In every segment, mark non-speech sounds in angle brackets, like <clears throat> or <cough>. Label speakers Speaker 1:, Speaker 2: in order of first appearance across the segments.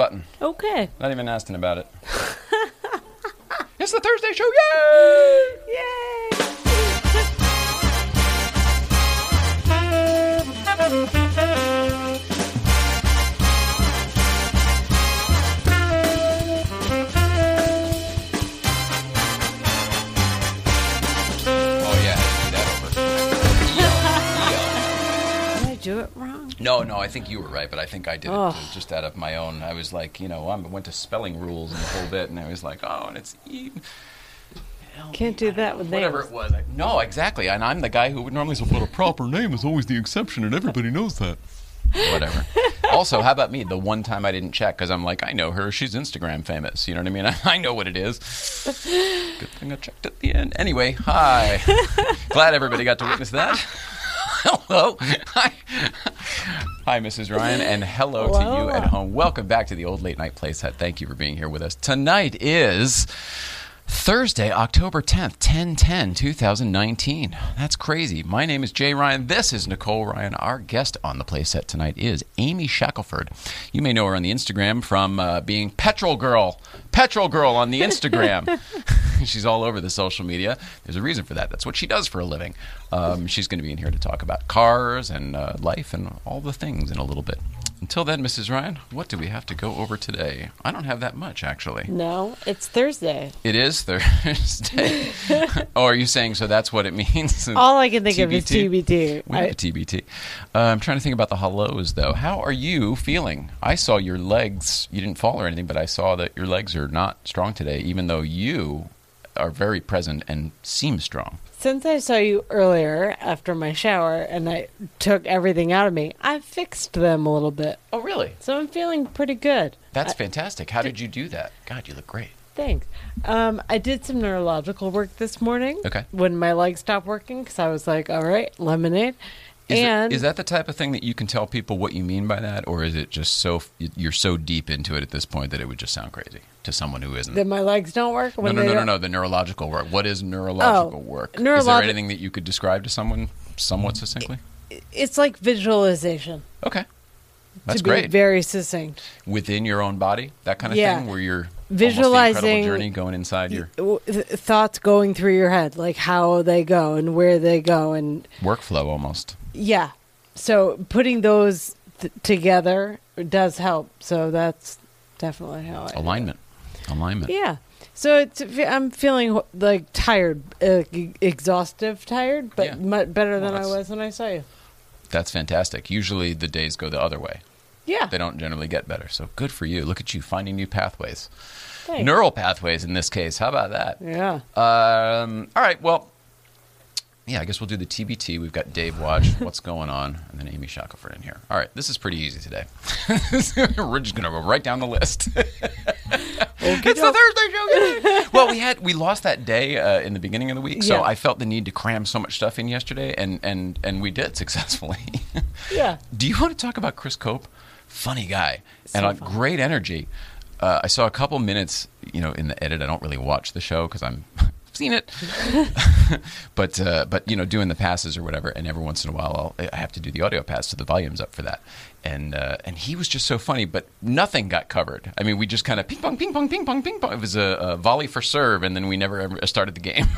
Speaker 1: button.
Speaker 2: Okay.
Speaker 1: Not even asking about it. <laughs> it's the Thursday show. Yay!
Speaker 2: Yay! <laughs> wrong?
Speaker 1: No, I think you were right, but I think I did it
Speaker 2: Oh.
Speaker 1: uh, just out of my own. I was like, you know, I went to spelling rules and the whole bit, and I was like, oh, and it's E.
Speaker 2: Can't do that with
Speaker 1: Whatever
Speaker 2: names.
Speaker 1: it was. I- No, exactly. And I'm the guy who would normally say, but a proper name is always the exception, and everybody knows that. Whatever. <laughs> also, how about me? The one time I didn't check because I'm like, I know her. She's Instagram famous. You know what I mean? <laughs> I know what it is. <laughs> Good thing I checked at the end. Anyway, hi. Glad everybody got to witness that. <laughs> hello. Hi. Hi, Mrs. Ryan, and hello, to you at home. Welcome back to the Old Late Night Playset. Thank you for being here with us. Tonight is Thursday, October 10th, 1010, 2019. That's crazy. My name is Jay Ryan. This is Nicole Ryan. Our guest on the playset tonight is Amy Shackelford. You may know her on the Instagram from uh, being Petrol Girl. Petrol Girl on the Instagram. <laughs> <laughs> She's all over the social media. There's a reason for that. That's what she does for a living. Um, she's going to be in here to talk about cars and uh, life and all the things in a little bit. Until then, Mrs. Ryan, what do we have to go over today? I don't have that much, actually.
Speaker 2: No, it's Thursday.
Speaker 1: It is Thursday. <laughs> oh, are you saying so? That's what it means. <laughs>
Speaker 2: All I can think of is
Speaker 1: TBT?
Speaker 2: TBT.
Speaker 1: We
Speaker 2: I-
Speaker 1: have a TBT. Uh, I'm trying to think about the hellos, though. How are you feeling? I saw your legs. You didn't fall or anything, but I saw that your legs are not strong today, even though you are very present and seem strong.
Speaker 2: Since I saw you earlier after my shower and I took everything out of me, I fixed them a little bit.
Speaker 1: Oh, really?
Speaker 2: So I'm feeling pretty good.
Speaker 1: That's
Speaker 2: I-
Speaker 1: fantastic. How did you do that? God, you look great.
Speaker 2: Thanks. Um, I did some neurological work this morning.
Speaker 1: Okay.
Speaker 2: When my legs stopped working, because I was like, all right, lemonade.
Speaker 1: Is,
Speaker 2: and
Speaker 1: is that the type of thing that you can tell people what you mean by that, or is it just so you're so deep into it at this point that it would just sound crazy to someone who isn't?
Speaker 2: that my legs don't work?
Speaker 1: No,
Speaker 2: when
Speaker 1: no, no, no, no. The neurological work. What is neurological
Speaker 2: Oh,
Speaker 1: work? is there anything that you could describe to someone somewhat succinctly?
Speaker 2: It's like visualization.
Speaker 1: Okay, that's
Speaker 2: to be
Speaker 1: great.
Speaker 2: very succinct.
Speaker 1: Within your own body, that kind of
Speaker 2: Yeah.
Speaker 1: thing, where you're
Speaker 2: Visualizing-
Speaker 1: journey going inside your
Speaker 2: Thoughts going through your head, like how they go and where they go, and
Speaker 1: workflow almost.
Speaker 2: Yeah. So putting those th- together does help. So that's definitely how I.
Speaker 1: Alignment, alignment.
Speaker 2: Yeah. So it's I'm feeling like tired, uh, e- exhaustive, tired, but
Speaker 1: Yeah.
Speaker 2: mu better than
Speaker 1: Well,
Speaker 2: I was when I saw you.
Speaker 1: That's fantastic. Usually the days go the other way.
Speaker 2: Yeah.
Speaker 1: They don't generally get better. So good for you. Look at you finding new pathways.
Speaker 2: Thanks.
Speaker 1: Neural pathways in this case. How about that?
Speaker 2: Yeah.
Speaker 1: Um, all right. Well, yeah, I guess we'll do the TBT. We've got Dave Watch, <laughs> what's going on, and then Amy Shackelford in here. All right, this is pretty easy today. <laughs> We're just gonna go right down the list. <laughs> it's the Thursday show. well, we had we lost that day uh, in the beginning of the week, so
Speaker 2: Yeah.
Speaker 1: I felt the need to cram so much stuff in yesterday, and and and we did successfully.
Speaker 2: Yeah.
Speaker 1: Do you want to talk about Chris Cope? Funny guy and
Speaker 2: So
Speaker 1: a
Speaker 2: fun.
Speaker 1: great energy. Uh, I saw a couple minutes, you know, in the edit. I don't really watch the show because I'm I've seen it, <laughs> but uh, but you know, doing the passes or whatever. And every once in a while, I'll, I have to do the audio pass, so the volume's up for that. And uh, and he was just so funny, but nothing got covered. I mean, we just kind of ping pong, ping pong, ping pong, ping pong. It was a, a volley for serve, and then we never ever started the game. <laughs>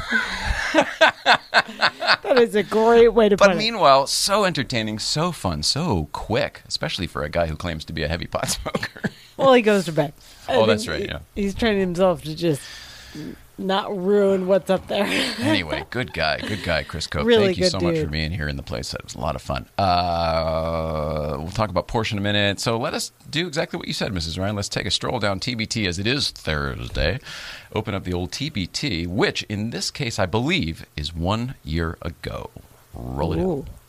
Speaker 2: That is a great way to
Speaker 1: But
Speaker 2: put it.
Speaker 1: meanwhile, so entertaining, so fun, so quick, especially for a guy who claims to be a heavy pot <laughs> smoker.
Speaker 2: Well, he goes to bed. I
Speaker 1: Oh, that's right, yeah.
Speaker 2: He's training himself to just not ruin what's up there. <laughs>
Speaker 1: anyway, good guy, good guy, Chris Cope.
Speaker 2: Really
Speaker 1: Thank you so much for being here in the place. It was a lot of fun. Uh, we'll talk about Porsche in a minute. So let us do exactly what you said, Mrs. Ryan. Let's take a stroll down TBT as it is Thursday. Open up the old TBT, which in this case I believe is one year ago. Roll it.
Speaker 2: Ooh.
Speaker 3: uh,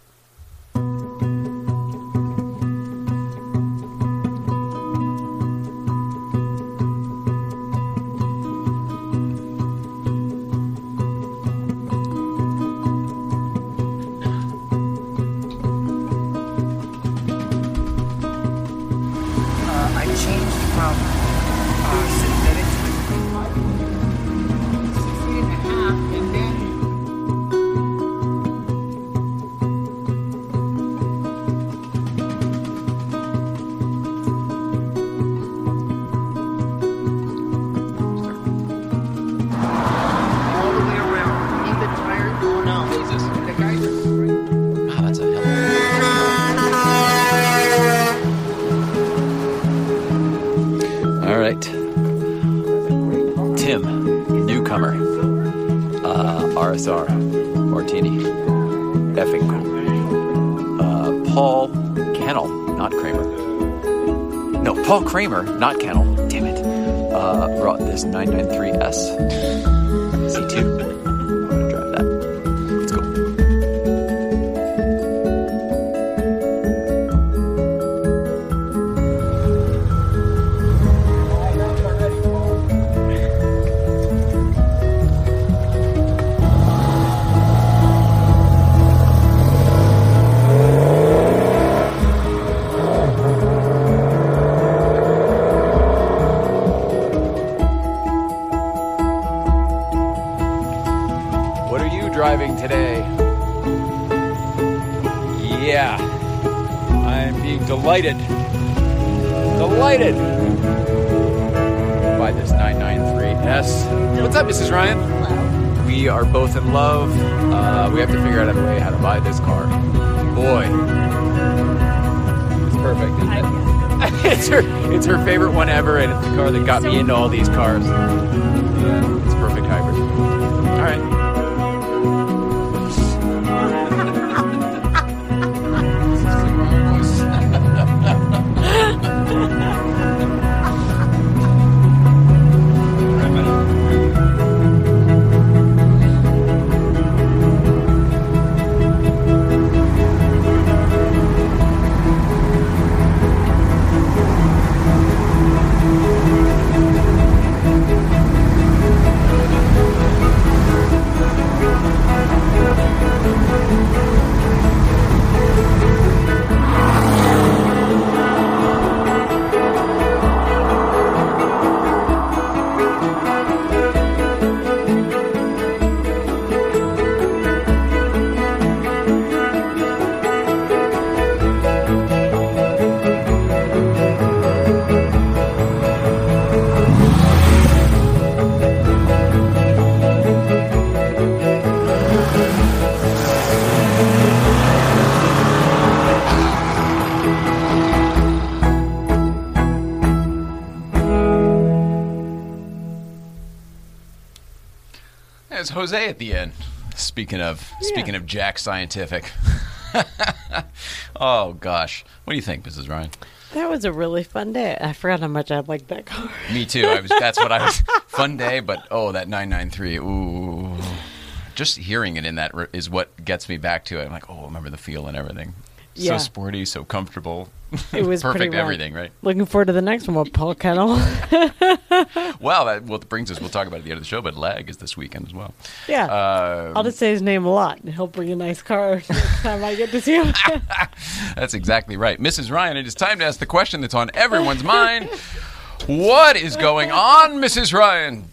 Speaker 1: There's Jose at the end. Speaking of speaking of Jack Scientific. <laughs> oh gosh, what do you think, Mrs. Ryan?
Speaker 2: That was a really fun day. I forgot how much I liked that car.
Speaker 1: Me too. I was. That's what I was. <laughs> Fun day, but oh, that nine nine three. Ooh, just hearing it in that is what gets me back to it. I'm like, oh, I remember the feel and everything.
Speaker 2: Yeah.
Speaker 1: So sporty, so comfortable.
Speaker 2: It was <laughs>
Speaker 1: perfect everything, right?
Speaker 2: Looking forward to the next one with Paul Kennel. <laughs>
Speaker 1: Well, that well, brings us. We'll talk about it at the end of the show, but Lag is this weekend as well.
Speaker 2: Yeah,
Speaker 1: um,
Speaker 2: I'll just say his name a lot, and he'll bring a nice car <laughs> next time I get to see him. <laughs>
Speaker 1: That's exactly right, Mrs. Ryan. It is time to ask the question that's on everyone's mind. What is going on, Mrs. Ryan?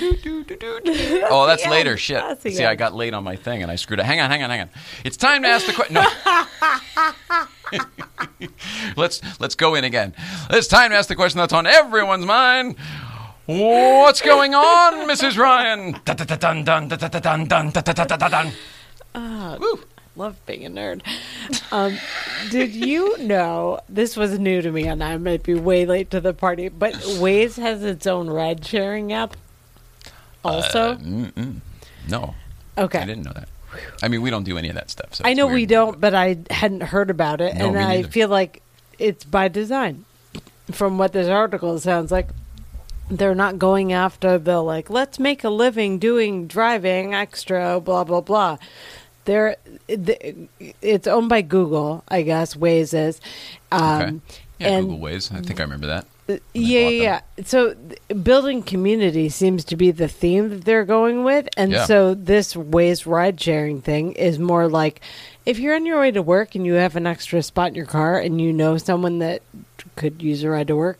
Speaker 1: Oh, that's later. Shit. See, I got late on my thing and I screwed up. Hang on, hang on, hang on. It's time to ask the question. No. <laughs> let's let's go in again. It's time to ask the question that's on everyone's mind. What's going on, <laughs> Mrs. Ryan?
Speaker 2: Love being a nerd. Um, did you know this was new to me, and I might be way late to the party? But Waze has its own ride sharing app. Uh, also,
Speaker 1: uh, no.
Speaker 2: Okay,
Speaker 1: I didn't know that. I mean, we don't do any of that stuff. So
Speaker 2: I know we don't, but I hadn't heard about it,
Speaker 1: No,
Speaker 2: and I
Speaker 1: neither.
Speaker 2: feel like it's by design. From what this article sounds like, they're not going after the like, let's make a living doing driving extra, blah blah blah. They're th- it's owned by Google, I guess. Waze is, um,
Speaker 1: Okay. Yeah,
Speaker 2: and
Speaker 1: Google Waze. I think I remember that.
Speaker 2: Yeah, yeah, yeah. So building community seems to be the theme that they're going with, and
Speaker 1: Yeah.
Speaker 2: so this Waze ride sharing thing is more like if you're on your way to work and you have an extra spot in your car and you know someone that could use a ride to work,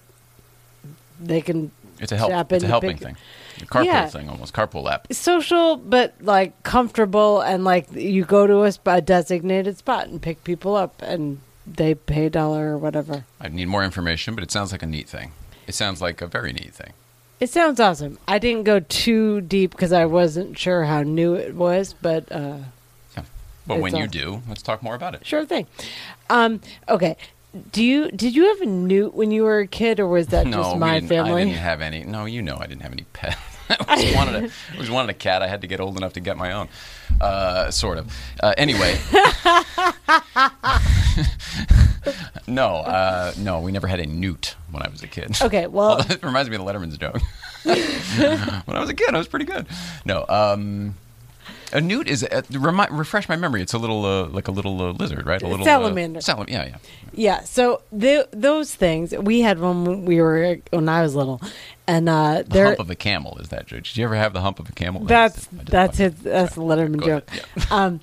Speaker 2: they can
Speaker 1: It's a help. It's a helping thing. A carpool
Speaker 2: Yeah.
Speaker 1: thing, almost carpool app.
Speaker 2: social but like comfortable and like you go to a, sp- a designated spot and pick people up and they pay a dollar or whatever.
Speaker 1: I need more information, but it sounds like a neat thing. It sounds like a very neat thing.
Speaker 2: It sounds awesome. I didn't go too deep because I wasn't sure how new it was, but uh,
Speaker 1: yeah.
Speaker 2: But
Speaker 1: when you do, let's talk more about it.
Speaker 2: sure thing. Um, okay, Do you did you have a newt when you were a kid, or was that <laughs>
Speaker 1: no,
Speaker 2: just my
Speaker 1: didn't- I
Speaker 2: family?
Speaker 1: didn't have any. No, you know I didn't have any pets. <laughs> I always wanted a, I always wanted a cat. I had to get old enough to get my own. Uh, sort of. Uh, anyway. <laughs> no, uh, no, we never had a newt when I was a kid.
Speaker 2: Okay, <laughs> well-
Speaker 1: it reminds me of the Letterman's joke. when I was a kid, I was pretty good. No, um, a newt is uh, remi- refresh my memory. It's a little uh, like a little uh, lizard, right? A little
Speaker 2: Salamander.
Speaker 1: Uh, salam- yeah, yeah.
Speaker 2: Yeah, so th- those things we had when we were when I was little, and uh,
Speaker 1: The
Speaker 2: there
Speaker 1: hump of a camel is that joke? Did you ever have the hump of a camel?
Speaker 2: that's that's his that's the Letterman
Speaker 1: Go
Speaker 2: joke.
Speaker 1: ahead,
Speaker 2: Um,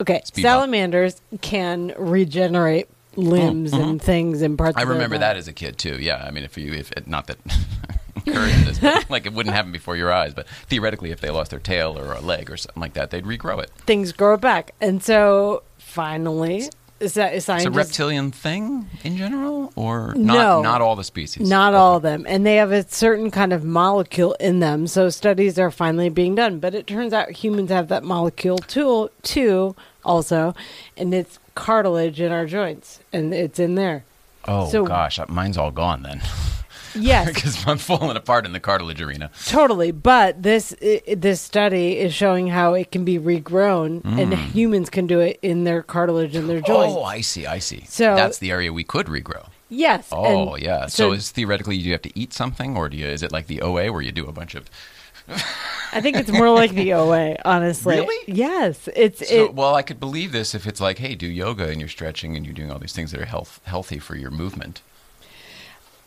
Speaker 2: okay,
Speaker 1: Speed
Speaker 2: salamanders can regenerate limbs and things and parts.
Speaker 1: I remember that as a kid too. Yeah, I mean, if you, if not that <laughs> this, but <laughs> like it wouldn't happen before your eyes, but theoretically, if they lost their tail or a leg or something like that, they'd regrow it.
Speaker 2: things grow back, and so finally, is that
Speaker 1: It's a reptilian thing in general, or not?
Speaker 2: No.
Speaker 1: Not all the species.
Speaker 2: Not
Speaker 1: Okay.
Speaker 2: all of them. And they have a certain kind of molecule in them. So studies are finally being done. But it turns out humans have that molecule too, too also. And it's cartilage in our joints. And it's in there.
Speaker 1: Oh
Speaker 2: So-
Speaker 1: gosh, uh, mine's all gone then, <laughs>
Speaker 2: Yes, <laughs>
Speaker 1: because I'm falling apart in the cartilage arena.
Speaker 2: totally. But this i- this study is showing how it can be regrown, and humans can do it in their cartilage in their joints.
Speaker 1: Mm. Oh, I see, I see.
Speaker 2: So-
Speaker 1: that's the area we could regrow.
Speaker 2: yes.
Speaker 1: Oh,
Speaker 2: and
Speaker 1: yeah. So, is theoretically, do you have to eat something, or do you? Is it like the OA where you do a bunch of?
Speaker 2: I think it's more like the OA, honestly.
Speaker 1: Really?
Speaker 2: Yes. It's
Speaker 1: So,
Speaker 2: it.
Speaker 1: well, I could believe this if it's like, hey, do yoga and you're stretching and you're doing all these things that are health healthy for your movement.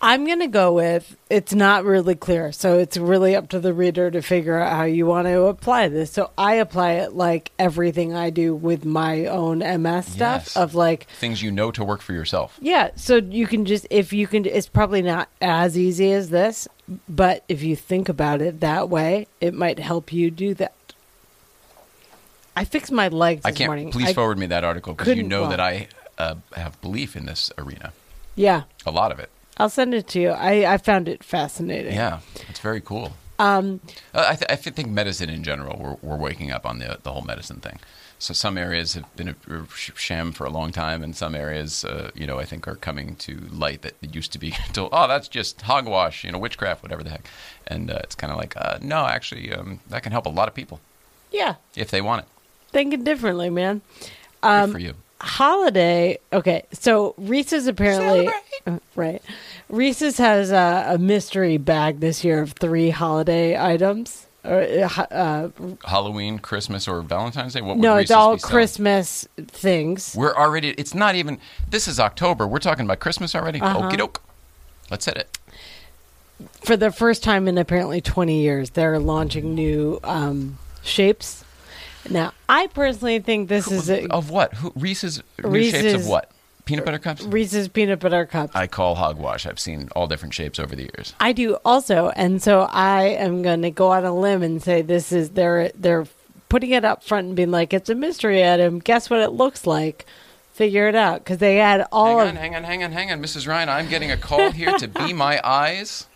Speaker 2: I'm going to go with it's not really clear. So it's really up to the reader to figure out how you want to apply this. So I apply it like everything I do with my own MS stuff
Speaker 1: Yes.
Speaker 2: of like,
Speaker 1: Things you know to work for yourself.
Speaker 2: yeah, so you can just, if you can, it's probably not as easy as this, but if you think about it that way, it might help you do that. I fixed my legs
Speaker 1: I can't.
Speaker 2: morning.
Speaker 1: Please
Speaker 2: I-
Speaker 1: forward me that article because you know
Speaker 2: well-
Speaker 1: that I uh, have belief in this arena.
Speaker 2: Yeah,
Speaker 1: A lot of it.
Speaker 2: I'll send it to you. I, I found it fascinating.
Speaker 1: Yeah, it's very cool.
Speaker 2: Um,
Speaker 1: Uh, I, th- I think medicine in general, we're, we're waking up on the the whole medicine thing. So some areas have been a, sham for a long time, and some areas, uh, you know, I think are coming to light that it used to be <laughs> told, oh, that's just hogwash, you know, witchcraft, whatever the heck. And uh, it's kind of like, uh, no, actually, um, that can help a lot of people
Speaker 2: yeah,
Speaker 1: if they want it.
Speaker 2: thinking differently, man.
Speaker 1: Good
Speaker 2: Um,
Speaker 1: for you.
Speaker 2: Holiday okay so reese's apparently uh, right reese's has a, a mystery bag this year of three holiday items or uh, uh,
Speaker 1: Halloween, Christmas, or Valentine's Day. What would
Speaker 2: no it's
Speaker 1: Reese's
Speaker 2: all christmas things
Speaker 1: We're already. It's not even. This is October. We're talking about Christmas already.
Speaker 2: Uh-huh.
Speaker 1: Okie doke. Let's hit it.
Speaker 2: for the first time in apparently 20 years they're launching new um, shapes now i personally think this is a
Speaker 1: Of what? Who, Reese's new shapes of what? Peanut butter cups.
Speaker 2: reese's peanut butter cups
Speaker 1: I call hogwash. I've seen all different shapes over the years.
Speaker 2: I do also, and so I am going to go on a limb and say this is they're they're putting it up front and being like it's a mystery item. Guess what it looks like? Figure it out because they had all
Speaker 1: hang
Speaker 2: of
Speaker 1: on, hang on, hang on, hang on, Mrs. Ryan. I'm getting a call here to be my eyes,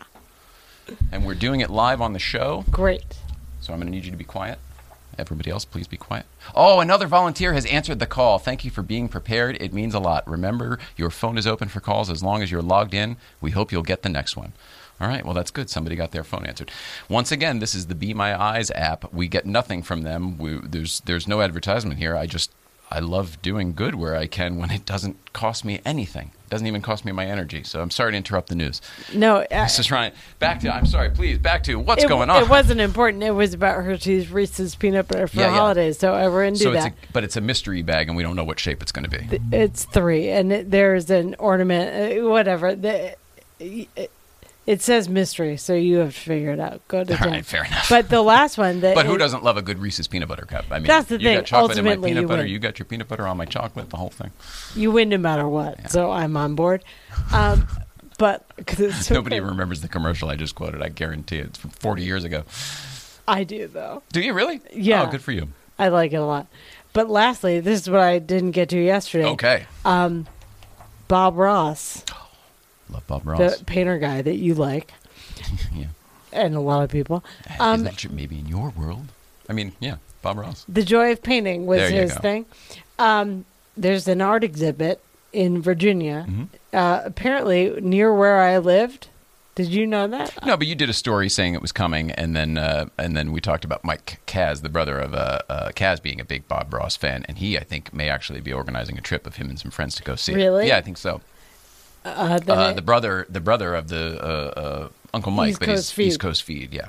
Speaker 1: and we're doing it live on the show. <laughs>
Speaker 2: great.
Speaker 1: So I'm going to need you to be quiet. Everybody else, please be quiet. Oh, another volunteer has answered the call. Thank you for being prepared. It means a lot. Remember, your phone is open for calls as long as you're logged in. We hope you'll get the next one. All right, well, that's good. Somebody got their phone answered. Once again, this is the Be My Eyes app. We get nothing from them. We, there's, there's no advertisement here. I just, I love doing good where I can when it doesn't cost me anything. It doesn't even cost me my energy. So I'm sorry to interrupt the news.
Speaker 2: No, uh,
Speaker 1: Mrs. Ryan, back to, I'm sorry, please, back to what's
Speaker 2: it,
Speaker 1: going on.
Speaker 2: It wasn't important. It was about her Hershey's Reese's peanut butter for
Speaker 1: Yeah, yeah.
Speaker 2: holidays. So we're into
Speaker 1: so it's
Speaker 2: that.
Speaker 1: a, but it's a mystery bag, and we don't know what shape it's going to be.
Speaker 2: it's three, and it, there's an ornament, uh, whatever. The, it, it says mystery, so you have to figure it out. Go to <laughs>
Speaker 1: All right, fair enough.
Speaker 2: But the last one, that
Speaker 1: But who doesn't love a good Reese's peanut butter cup? I mean,
Speaker 2: That's the
Speaker 1: you
Speaker 2: thing.
Speaker 1: got chocolate in my
Speaker 2: Ultimately,
Speaker 1: peanut
Speaker 2: you
Speaker 1: butter.
Speaker 2: win.
Speaker 1: You got your peanut butter on my chocolate. The whole thing.
Speaker 2: You win no matter what, so I'm on board. Um, <laughs> but cause it's so
Speaker 1: Nobody
Speaker 2: good.
Speaker 1: remembers the commercial I just quoted. I guarantee it. it's from 40 years ago.
Speaker 2: I do though.
Speaker 1: Do you really?
Speaker 2: Yeah.
Speaker 1: Oh, good for you.
Speaker 2: I like it a lot. But lastly, this is what I didn't get to yesterday.
Speaker 1: Okay.
Speaker 2: Bob Ross, <gasps>
Speaker 1: Love Bob Ross.
Speaker 2: the painter guy that you like, <laughs>
Speaker 1: yeah.
Speaker 2: and a lot of people. Um,
Speaker 1: maybe in your world? I mean, yeah, Bob Ross.
Speaker 2: the joy of painting was his
Speaker 1: go.
Speaker 2: thing. Um, there's an art exhibit in Virginia.
Speaker 1: Mm-hmm.
Speaker 2: Uh, apparently, near where I lived. Did you know that?
Speaker 1: No, but you did a story saying it was coming, and then uh, and then we talked about Mike Kaz, the brother of uh, uh, Kaz, being a big Bob Ross fan, and he, I think, may actually be organizing a trip of him and some friends to go see. it.
Speaker 2: Really?
Speaker 1: Yeah, I think so.
Speaker 2: Uh,
Speaker 1: Uh, the brother, the brother of the uh, uh, Uncle Mike,
Speaker 2: East
Speaker 1: but
Speaker 2: Coast
Speaker 1: he's
Speaker 2: Feed.
Speaker 1: East Coast Feed, yeah,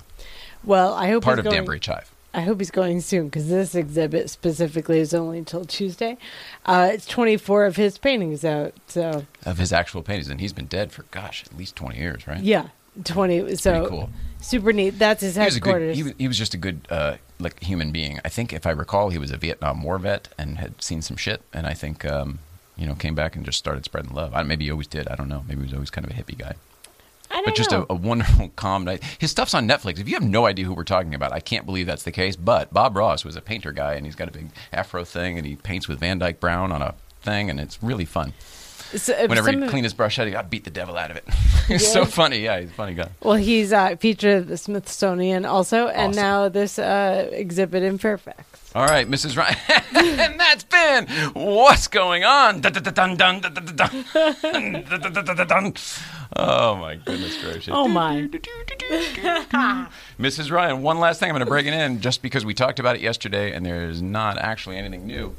Speaker 2: well, I hope
Speaker 1: part
Speaker 2: he's
Speaker 1: of
Speaker 2: going,
Speaker 1: Danbury Chive.
Speaker 2: I hope he's going soon because this exhibit specifically is only until Tuesday. Uh, it's 24 of his paintings out. So
Speaker 1: Of his actual paintings, and he's been dead for gosh, at least twenty years, right?
Speaker 2: yeah, 20. So
Speaker 1: pretty cool.
Speaker 2: super neat. That's his
Speaker 1: He was good.
Speaker 2: headquarters.
Speaker 1: He was, he was just a good, uh, like human being. I think, if I recall, he was a Vietnam War vet and had seen some shit, and I think, um, you know, came back and just started spreading love. I, maybe he always did. I don't know. Maybe he was always kind of a hippie guy.
Speaker 2: I don't
Speaker 1: but just a, a wonderful, <laughs> calm night. His stuff's on Netflix. If you have no idea who we're talking about, I can't believe that's the case. But Bob Ross was a painter guy, and he's got a big afro thing, and he paints with Van Dyke Brown on a thing, and it's really fun.
Speaker 2: So if
Speaker 1: Whenever he
Speaker 2: of-
Speaker 1: clean his brush out, he got beat the devil out of it. <laughs> he's so funny. Yeah, he's a funny guy.
Speaker 2: Well, he's uh, featured at the Smithsonian also, and
Speaker 1: Awesome.
Speaker 2: now this uh, exhibit in Fairfax.
Speaker 1: All right, Mrs. Ryan, <laughs> and that's been what's going on. Dun, dun, dun, dun, dun, dun, dun, dun. Dun, dun, dun, dun, dun, dun. Oh my goodness gracious!
Speaker 2: Oh my!
Speaker 1: Mrs. <laughs> Ryan, one last thing. I'm going to break it in just because we talked about it yesterday, and there is not actually anything new,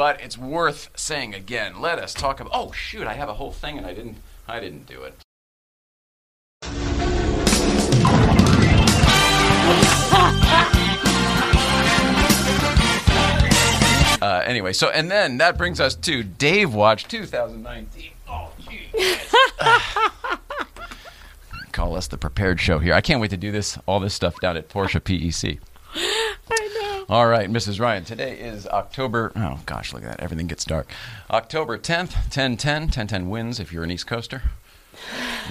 Speaker 1: but it's worth saying again. Let us talk about. Oh shoot! I have a whole thing, and I didn't. I didn't do it. <laughs> Uh, anyway, so and then that brings us to Dave Watch 2019. Oh, jeez. <laughs> Call us the prepared show here. I can't wait to do this, all this stuff down at Porsche PEC. <laughs>
Speaker 2: I know.
Speaker 1: All right, Mrs. Ryan. Today is October. Oh gosh, look at that. Everything gets dark. October 10th, 1010. 1010 wins if you're an East Coaster.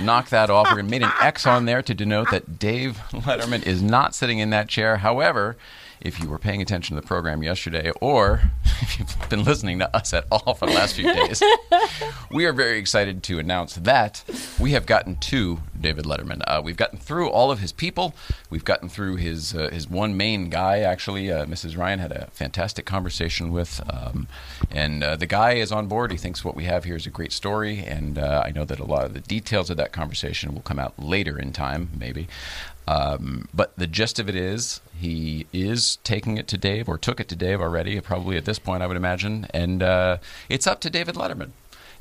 Speaker 1: Knock that off. To made an X on there to denote that Dave Letterman is not sitting in that chair. However, if you were paying attention to the program yesterday, or <laughs> if you've been listening to us at all for the last few days, we are very excited to announce that we have gotten to David Letterman. Uh, we've gotten through all of his people. We've gotten through his uh, his one main guy. Actually, uh, Mrs. Ryan had a fantastic conversation with, um, and uh, the guy is on board. He thinks what we have here is a great story, and uh, I know that a lot of the details of that conversation will come out later in time, maybe. Um, but the gist of it is he is taking it to Dave, or took it to Dave already, probably at this point, I would imagine. And uh, it's up to David Letterman.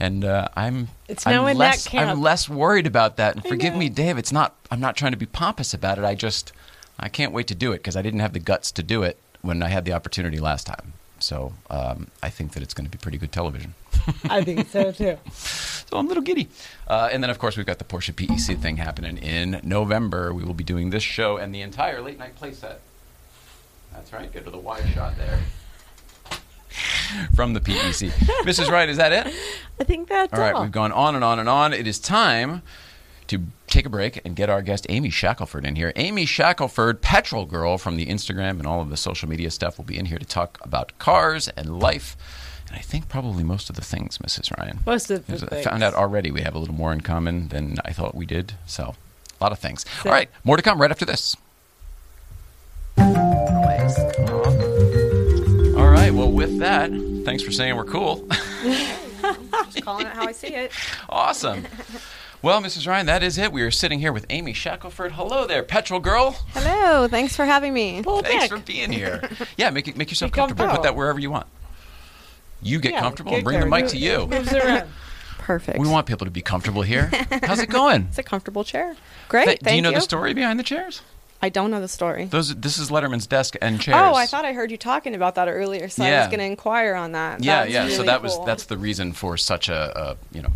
Speaker 1: And uh, I'm
Speaker 2: It's
Speaker 1: I'm
Speaker 2: now in that
Speaker 1: less,
Speaker 2: camp.
Speaker 1: I'm less worried about that. And
Speaker 2: I
Speaker 1: forgive
Speaker 2: know.
Speaker 1: me, Dave. It's not. I'm not trying to be pompous about it. I just I can't wait to do it because I didn't have the guts to do it when I had the opportunity last time. So um, I think that it's going to be pretty good television. <laughs>
Speaker 2: I think so too.
Speaker 1: So I'm a little giddy. Uh, and then, of course, we've got the Porsche PEC thing happening in November. We will be doing this show and the entire late night playset. That's right. Get to the wide shot there. From the PEC. Mrs. Wright, is that it?
Speaker 2: I think that's
Speaker 1: All
Speaker 2: all.
Speaker 1: right, we've gone on and on and on. It is time to take a break and get our guest Amy Shackelford in here. Amy Shackelford, petrol girl from the Instagram and all of the social media stuff, will be in here to talk about cars and life. And I think probably most of the things, Mrs. Ryan.
Speaker 2: Most of the
Speaker 1: Because I found out already we have a little more in common than I thought we did. So, a lot of things.
Speaker 2: So-
Speaker 1: All right, more to come right after this.
Speaker 4: Always.
Speaker 1: All right, well, with that, thanks for saying we're cool. <laughs>
Speaker 4: Just calling it how I see it.
Speaker 1: awesome. Well, Mrs. Ryan, that is it. We are sitting here with Amy Shackelford. Hello there, petrol girl.
Speaker 4: Hello. Thanks for having me.
Speaker 2: Pull
Speaker 1: Thanks
Speaker 2: back.
Speaker 1: for being here. <laughs> Yeah, make it, make yourself
Speaker 2: Be
Speaker 1: comfortable. Put that wherever you want. You get
Speaker 2: Yeah,
Speaker 1: comfortable
Speaker 2: get
Speaker 1: and bring the mic to you.
Speaker 2: Moves around. <laughs>
Speaker 4: Perfect.
Speaker 1: We want people to be comfortable here. How's it going?
Speaker 4: It's a comfortable chair. Great.
Speaker 1: Th-
Speaker 4: thank
Speaker 1: do you know
Speaker 4: you.
Speaker 1: the story behind the chairs?
Speaker 4: I don't know the story.
Speaker 1: Those. This is Letterman's desk and oh, chairs.
Speaker 4: Oh, I thought I heard you talking about that earlier, so I was going to inquire on that.
Speaker 1: Yeah,
Speaker 4: That's
Speaker 1: yeah. so
Speaker 4: really
Speaker 1: that was that's the reason for such a, a you know.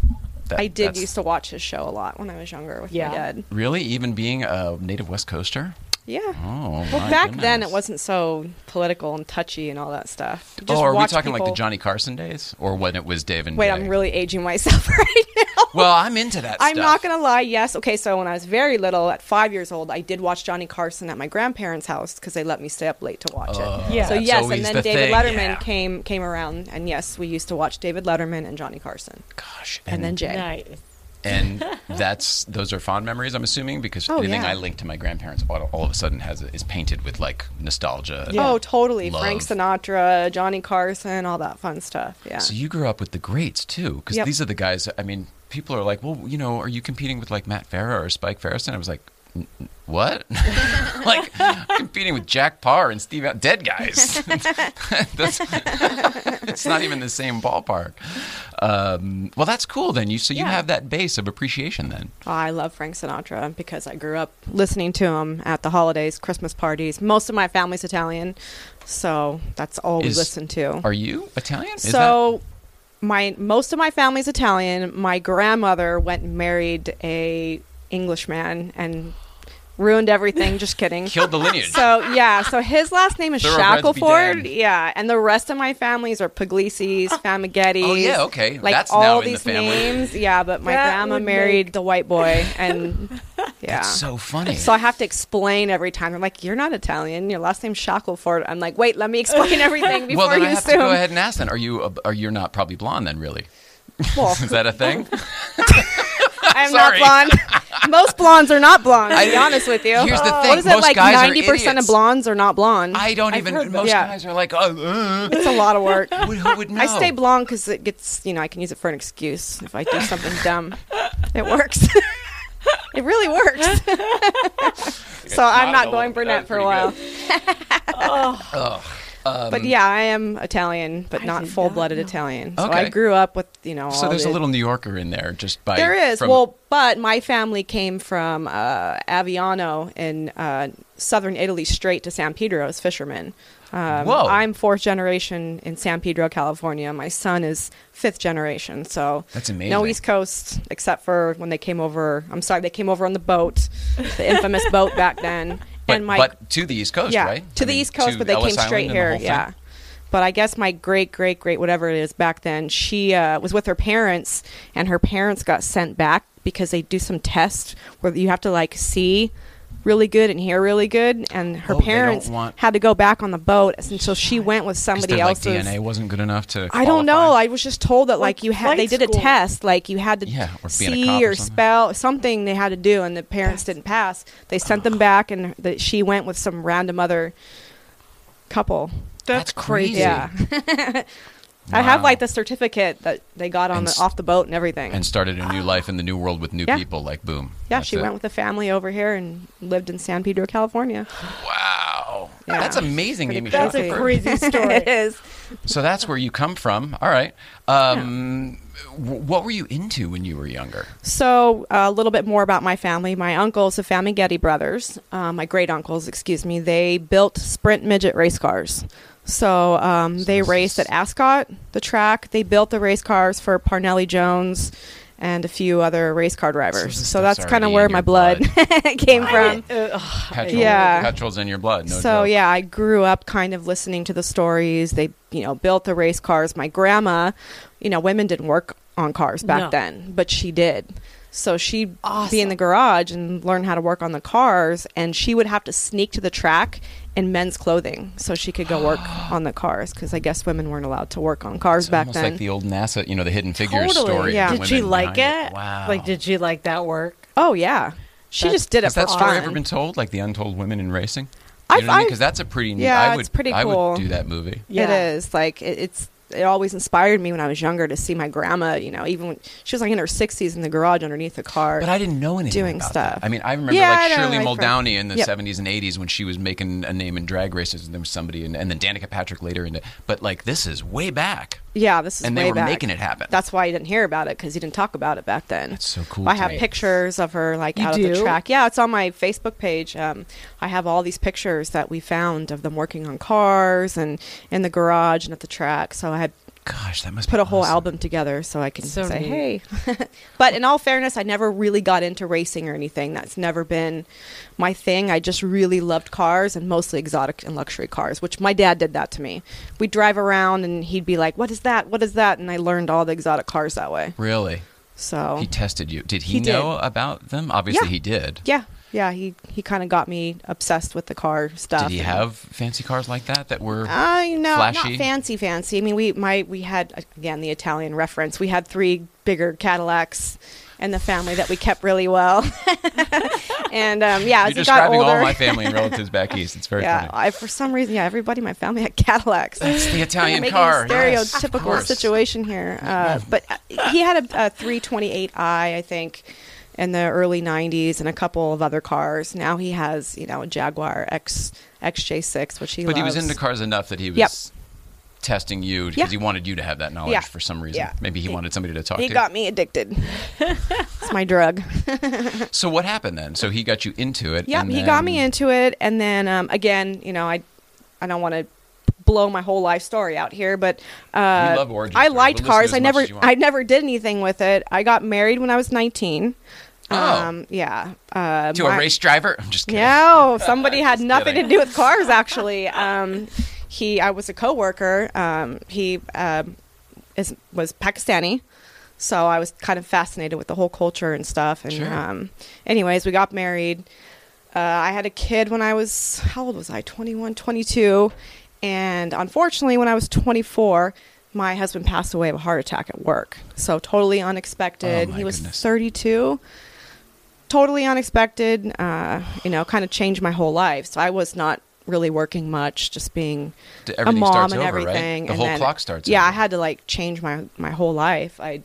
Speaker 1: That,
Speaker 4: I did used to watch his show a lot when I was younger with
Speaker 2: Yeah.
Speaker 4: my dad.
Speaker 1: Really, even being a native West Coaster.
Speaker 4: Yeah.
Speaker 1: Oh,
Speaker 4: Well,
Speaker 1: my
Speaker 4: back then it wasn't so political and touchy and all that stuff. You
Speaker 1: Oh, are we
Speaker 4: watch
Speaker 1: talking like the Johnny Carson days, or when it was Dave and
Speaker 4: Wait,
Speaker 1: Jay?
Speaker 4: I'm really aging myself <laughs> right now.
Speaker 1: Well, I'm into that.
Speaker 4: I'm
Speaker 1: stuff.
Speaker 4: not gonna lie. Yes. Okay. So when I was very little, at five years old, I did watch Johnny Carson at my grandparents' house because they let me stay up late to watch
Speaker 1: Oh,
Speaker 4: it.
Speaker 2: Yeah.
Speaker 4: So yes, and then
Speaker 1: the
Speaker 4: David
Speaker 1: thing,
Speaker 4: Letterman
Speaker 1: yeah.
Speaker 4: came came around, and yes, we used to watch David Letterman and Johnny Carson,
Speaker 1: Gosh,
Speaker 4: and, then Jay.
Speaker 2: Nice.
Speaker 1: And <laughs> that's those are fond memories. I'm assuming because
Speaker 4: Oh,
Speaker 1: anything
Speaker 4: yeah.
Speaker 1: I link to my grandparents all, all of a sudden has is painted with like nostalgia.
Speaker 2: Yeah.
Speaker 4: Oh, totally. Frank Sinatra, Johnny Carson, all that fun stuff. Yeah.
Speaker 1: So you grew up with the greats too, because
Speaker 4: Yep.
Speaker 1: these are the guys. I mean, people are like, well, you know, are you competing with like Matt Farah or Spike Feresten? I was like, "N- n- what? <laughs> like competing with Jack Paar and Steve, Al- dead guys. <laughs> <laughs> it's not even the same ballpark. Um, well, that's cool then. You so you
Speaker 4: Yeah.
Speaker 1: have that base of appreciation then.
Speaker 4: I love Frank Sinatra because I grew up listening to him at the holidays, Christmas parties. Most of my family's Italian, so that's all we listen to.
Speaker 1: Are you Italian? Is
Speaker 4: so my most of my family's Italian. My grandmother went and married a Englishman and ruined everything. Just kidding.
Speaker 1: killed the lineage?
Speaker 4: So yeah, so his last name is Shackleford. Yeah, and the rest of my families are Puglisi's, oh. Famighettis.
Speaker 1: Oh, yeah, okay.
Speaker 4: Like
Speaker 1: That's
Speaker 4: all
Speaker 1: now in the
Speaker 4: these names. Yeah, but my
Speaker 2: That
Speaker 4: grandma married
Speaker 2: make-
Speaker 4: the white boy, and <laughs> yeah.
Speaker 1: That's so funny.
Speaker 4: So I have to explain every time. They're like, "You're not Italian. Your last name's Shackleford." I'm like, "Wait, let me explain <laughs> everything before
Speaker 1: well, then
Speaker 4: you
Speaker 1: I have
Speaker 4: assume."
Speaker 1: to go ahead and ask then. Are you? a- Are you not probably blonde then? Really?
Speaker 4: Well, <laughs>
Speaker 1: Is that a thing?
Speaker 4: I'm
Speaker 1: sorry.
Speaker 4: not blonde. <laughs> Most blondes are not blonde. I- to be honest with you,
Speaker 1: Here's the thing,
Speaker 4: What is it
Speaker 1: most
Speaker 4: like?
Speaker 1: guys are
Speaker 4: Ninety percent of blondes are not blonde.
Speaker 1: I don't
Speaker 2: I've
Speaker 1: even.
Speaker 2: heard that.
Speaker 1: Most
Speaker 4: Yeah.
Speaker 1: guys are like, oh, uh,
Speaker 4: it's a lot of work.
Speaker 1: who, who would know?
Speaker 4: I stay blonde because it gets, you know, I can use it for an excuse if I do <laughs> something dumb. It works. <laughs> it really works. so I'm not going brunette for a while. But yeah, I am Italian, but
Speaker 2: I
Speaker 4: not full blooded
Speaker 2: know.
Speaker 4: Italian. So
Speaker 1: Okay.
Speaker 4: I grew up with, you know,
Speaker 1: So
Speaker 4: all
Speaker 1: there's a little New Yorker in there, just by
Speaker 4: There is.
Speaker 1: from-
Speaker 4: well, but my family came from uh, Aviano in uh, southern Italy, straight to San Pedro as fishermen. Um,
Speaker 1: Whoa.
Speaker 4: I'm fourth generation in San Pedro, California. My son is fifth generation. So
Speaker 1: That's amazing.
Speaker 4: no East Coast, except for when they came over. I'm sorry, they came over on the boat, the infamous boat back then. <laughs>
Speaker 1: but,
Speaker 4: and my
Speaker 1: but to the East Coast,
Speaker 4: yeah,
Speaker 1: right?
Speaker 4: to
Speaker 1: I
Speaker 4: the
Speaker 1: mean,
Speaker 4: East Coast, but they
Speaker 1: Ellis
Speaker 4: came
Speaker 1: Island
Speaker 4: straight here.
Speaker 1: thing?
Speaker 4: Yeah. But I guess my great great great whatever it is back then, she uh, was with her parents, and her parents got sent back because they do some tests where you have to like see really good and hear really good, and her
Speaker 1: Oh, they don't
Speaker 4: parents
Speaker 1: want-
Speaker 4: had to go back on the boat, and so she went with somebody
Speaker 1: their,
Speaker 4: else's.
Speaker 1: like, DNA wasn't good enough to.
Speaker 4: I don't know.
Speaker 1: qualify?
Speaker 4: I was just told that like,
Speaker 2: Like
Speaker 4: you had they
Speaker 2: flight
Speaker 4: did a
Speaker 2: school.
Speaker 4: test, like you had to
Speaker 1: Yeah, or being a
Speaker 4: see
Speaker 1: or
Speaker 4: or,
Speaker 1: something.
Speaker 4: spell something they had to do, and the parents didn't pass. They sent them back, and the, she went with some random other couple.
Speaker 1: That's crazy.
Speaker 4: Yeah, <laughs> I have like the certificate that they got on the off the boat and everything.
Speaker 1: and started a new <gasps> life in the new world with new
Speaker 4: Yeah.
Speaker 1: people. Like boom.
Speaker 4: yeah,
Speaker 1: That's
Speaker 4: she
Speaker 1: it.
Speaker 4: went with a family over here and lived in San Pedro, California. <gasps>
Speaker 1: Wow,
Speaker 4: Yeah.
Speaker 1: that's amazing,
Speaker 4: Pretty
Speaker 1: Amy.
Speaker 2: That's a
Speaker 4: crazy. <laughs>
Speaker 2: Story.
Speaker 4: it is.
Speaker 1: So that's where you come from. All right. Um, w- What were you into when you were younger?
Speaker 4: So, uh, a little bit more about my family. My uncles, the Famighetti brothers, uh, my great uncles, excuse me, they built sprint midget race cars. So, um, they raced at Ascot, the track. They built the race cars for Parnelli Jones and a few other race car drivers.
Speaker 1: this
Speaker 4: So, that's kind of where my
Speaker 1: your
Speaker 4: blood, <laughs> came from.
Speaker 2: Uh,
Speaker 1: Petrol,
Speaker 4: Yeah.
Speaker 1: petrol's in your blood. No
Speaker 4: so
Speaker 1: joke.
Speaker 4: yeah, I grew up kind of listening to the stories. They, you know, built the race cars. My grandma, you know, women didn't work on cars back
Speaker 2: No.
Speaker 4: then, but she did. So she'd be in the garage and learn how to work on the cars, and she would have to sneak to the track in men's clothing so she could go work <gasps> on the cars because I guess women weren't allowed to work on cars
Speaker 1: It's
Speaker 4: back
Speaker 1: almost
Speaker 4: then.
Speaker 1: like the old NASA, you know, the Hidden Figures
Speaker 4: Totally,
Speaker 1: story.
Speaker 4: yeah.
Speaker 2: Did she like
Speaker 1: behind
Speaker 2: it?
Speaker 1: Wow.
Speaker 2: Like, did she like that work?
Speaker 4: oh yeah, she
Speaker 2: That's-
Speaker 4: just did it
Speaker 1: Has that story
Speaker 4: fun.
Speaker 1: ever been told? Like the untold women in racing?
Speaker 4: I've-
Speaker 1: You know what I mean?
Speaker 4: I've-
Speaker 1: Because that's a pretty neat.
Speaker 4: Yeah,
Speaker 1: I would,
Speaker 4: it's pretty cool.
Speaker 1: I
Speaker 4: cool.
Speaker 1: would do that movie.
Speaker 2: Yeah.
Speaker 4: It is like it, it's. It always inspired me when I was younger to see my grandma. You know, even when she was like in her sixties in the garage underneath the car.
Speaker 1: But I didn't know anything
Speaker 4: Doing stuff.
Speaker 1: that. I mean, I remember
Speaker 4: Yeah, I
Speaker 1: like
Speaker 4: know,
Speaker 1: Shirley Muldowney in the
Speaker 4: Yep.
Speaker 1: 70s and 80s when she was making a name in drag races. And there was somebody, and, and then Danica Patrick later. Into, but like this is way back,
Speaker 4: yeah, this is
Speaker 1: and they
Speaker 4: way
Speaker 1: were
Speaker 4: back.
Speaker 1: making it happen.
Speaker 4: That's why you didn't hear about it because you didn't talk about it back then.
Speaker 1: That's so cool.
Speaker 4: I have
Speaker 1: me.
Speaker 4: pictures of her like
Speaker 2: You
Speaker 4: out at
Speaker 2: do?
Speaker 4: the track. Yeah, it's on my Facebook page. Um, I have all these pictures that we found of them working on cars and in the garage and at the track. So I had
Speaker 1: Gosh, that must
Speaker 4: put
Speaker 1: be
Speaker 4: a whole
Speaker 1: awesome.
Speaker 4: album together so I can
Speaker 2: So
Speaker 4: say,
Speaker 2: neat.
Speaker 4: hey. <laughs> but in all fairness, I never really got into racing or anything. That's never been my thing. I just really loved cars and mostly exotic and luxury cars, which my dad did that to me. We'd drive around and he'd be like, what is that? What is that? And I learned all the exotic cars that way.
Speaker 1: Really?
Speaker 4: So
Speaker 1: He tested you. Did he,
Speaker 4: He did.
Speaker 1: know about them? Obviously,
Speaker 4: Yeah.
Speaker 1: he did.
Speaker 4: yeah, yeah, he, he kind of got me obsessed with the car stuff.
Speaker 1: Did he have fancy cars like that that were?
Speaker 4: Uh, no,
Speaker 1: Flashy?
Speaker 4: not fancy, fancy. I mean, we my we had again the Italian reference. We had three bigger Cadillacs, and the family that we kept really well. <laughs> and um, yeah,
Speaker 1: You're
Speaker 4: as
Speaker 1: describing
Speaker 4: older,
Speaker 1: all my family and relatives back <laughs> east. It's very
Speaker 4: yeah,
Speaker 1: funny.
Speaker 4: I, for some reason, yeah, everybody in my family had Cadillacs.
Speaker 1: That's the <laughs> Italian car.
Speaker 4: a
Speaker 1: yes,
Speaker 4: stereotypical situation here. Uh, but uh, he had a, a 328i, I think, in the early 90s, and a couple of other cars. Now he has, you know, a Jaguar X XJ6, which he
Speaker 1: But he was into cars enough that he was
Speaker 4: Yep.
Speaker 1: testing you because
Speaker 4: Yeah.
Speaker 1: he wanted you to have that knowledge
Speaker 4: Yeah.
Speaker 1: for some reason.
Speaker 4: Yeah.
Speaker 1: Maybe he
Speaker 4: He-
Speaker 1: wanted somebody to talk
Speaker 4: He
Speaker 1: to.
Speaker 4: got me addicted. it's my drug. <laughs>
Speaker 1: so what happened then? So he got you into it.
Speaker 4: Yep,
Speaker 1: and
Speaker 4: he got me into it, and then um, again, you know, I, I don't want to blow my whole life story out here, but uh, I liked cars. I never,
Speaker 1: as you want.
Speaker 4: I never did anything with it. I got married when I was nineteen.
Speaker 1: Oh.
Speaker 4: Um, yeah. Uh,
Speaker 1: to a race driver. I'm just kidding.
Speaker 4: No, somebody <laughs> had nothing
Speaker 1: kidding.
Speaker 4: to do with cars. Actually, um, he, I was a coworker. Um, he um is was Pakistani, so I was kind of fascinated with the whole culture and stuff. And
Speaker 1: Sure.
Speaker 4: um, anyways, we got married. Uh, I had a kid when I was how old was I? 21, 22. And unfortunately, when I was twenty four. My husband passed away of a heart attack at work. So totally unexpected.
Speaker 1: Oh,
Speaker 4: he was
Speaker 1: goodness.
Speaker 4: 32 totally unexpected. Uh, you know, kind of changed my whole life. So I was not really working much, just being
Speaker 1: D-
Speaker 4: a
Speaker 1: Everything
Speaker 4: mom and
Speaker 1: over,
Speaker 4: everything.
Speaker 1: right? The
Speaker 4: and
Speaker 1: whole
Speaker 4: then-
Speaker 1: clock starts.
Speaker 4: Yeah,
Speaker 1: over.
Speaker 4: I had to like change my my whole life. I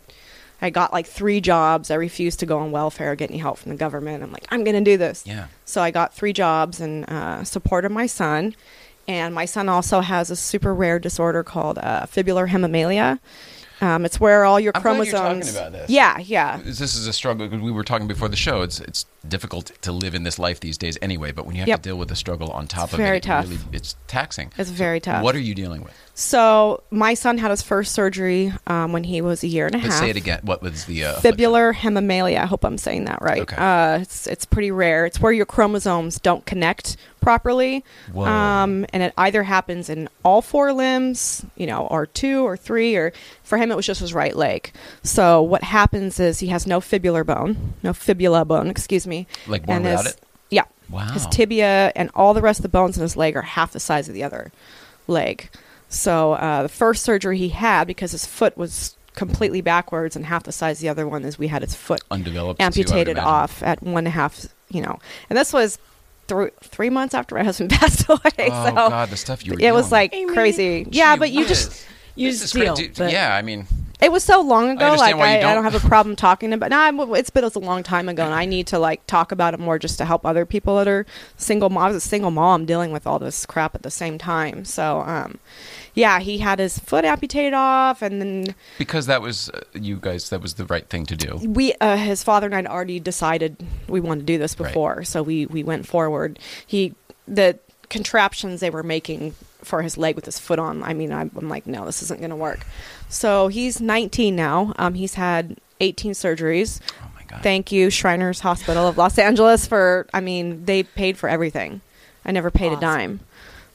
Speaker 4: I got like three jobs. I refused to go on welfare, or get any help from the government. I'm like, I'm gonna do this.
Speaker 1: Yeah.
Speaker 4: So I got three jobs and uh, supported my son. And my son also has a super rare disorder called uh, fibular hemimelia. Um, it's where all your chromosomes.
Speaker 1: I'm glad you're talking about this.
Speaker 4: Yeah, yeah.
Speaker 1: This is a struggle. 'cause We were talking before the show. It's it's difficult to live in this life these days anyway. But when you have
Speaker 4: Yep.
Speaker 1: to deal with the struggle on top
Speaker 4: It's
Speaker 1: of
Speaker 4: very
Speaker 1: it, it
Speaker 4: tough.
Speaker 1: really it's taxing.
Speaker 4: It's very tough.
Speaker 1: What are you dealing with?
Speaker 4: So my son had his first surgery um, when he was a year and a
Speaker 1: Let's
Speaker 4: half.
Speaker 1: say it again. What was the uh,
Speaker 4: Fibular hemimelia. I hope I'm saying that right.
Speaker 1: Okay.
Speaker 4: Uh, it's it's pretty rare. It's where your chromosomes don't connect properly,
Speaker 1: Whoa.
Speaker 4: um, and it either happens in all four limbs, you know, or two or three, or for him it was just his right leg. So what happens is he has no fibular bone, no fibula bone, excuse me,
Speaker 1: Like born
Speaker 4: and
Speaker 1: without
Speaker 4: his-
Speaker 1: it?
Speaker 4: Yeah,
Speaker 1: Wow.
Speaker 4: his tibia and all the rest of the bones in his leg are half the size of the other leg. So uh, the first surgery he had, because his foot was completely backwards and half the size of the other one, is we had his foot
Speaker 1: Undeveloped. too, I would
Speaker 4: amputated off at one and a half. You know, and this was thr three months after my <laughs> husband passed away.
Speaker 1: Oh
Speaker 4: so
Speaker 1: God, the stuff you were.
Speaker 4: it was like
Speaker 2: Amy,
Speaker 4: crazy. Yeah, but you
Speaker 1: whiz.
Speaker 4: just
Speaker 2: You
Speaker 1: This
Speaker 2: just deal.
Speaker 1: dude,
Speaker 2: but-
Speaker 1: yeah, I mean,
Speaker 4: it was so long ago.
Speaker 1: understand
Speaker 4: Like
Speaker 1: why
Speaker 4: I, I
Speaker 1: don't-
Speaker 4: don't have a problem talking about. No, I'm, it's been a long time ago, and I need to like talk about it more just to help other people that are single moms. A single mom dealing with all this crap at the same time. So, um, yeah, he had his foot amputated off, and then
Speaker 1: because that was uh, you guys. That was the right thing to do.
Speaker 4: we uh, his father and I had already decided we wanted to do this
Speaker 1: Right.
Speaker 4: before, so we we went forward. He the contraptions they were making for his leg with his foot on. I mean, I'm, I'm like, no, this isn't going to work. So he's 19 now. Um, he's had 18 surgeries.
Speaker 1: Oh my God.
Speaker 4: Thank you, Shriners Hospital of Los Angeles, for. I mean, they paid for everything. I never paid
Speaker 2: Awesome.
Speaker 4: a dime.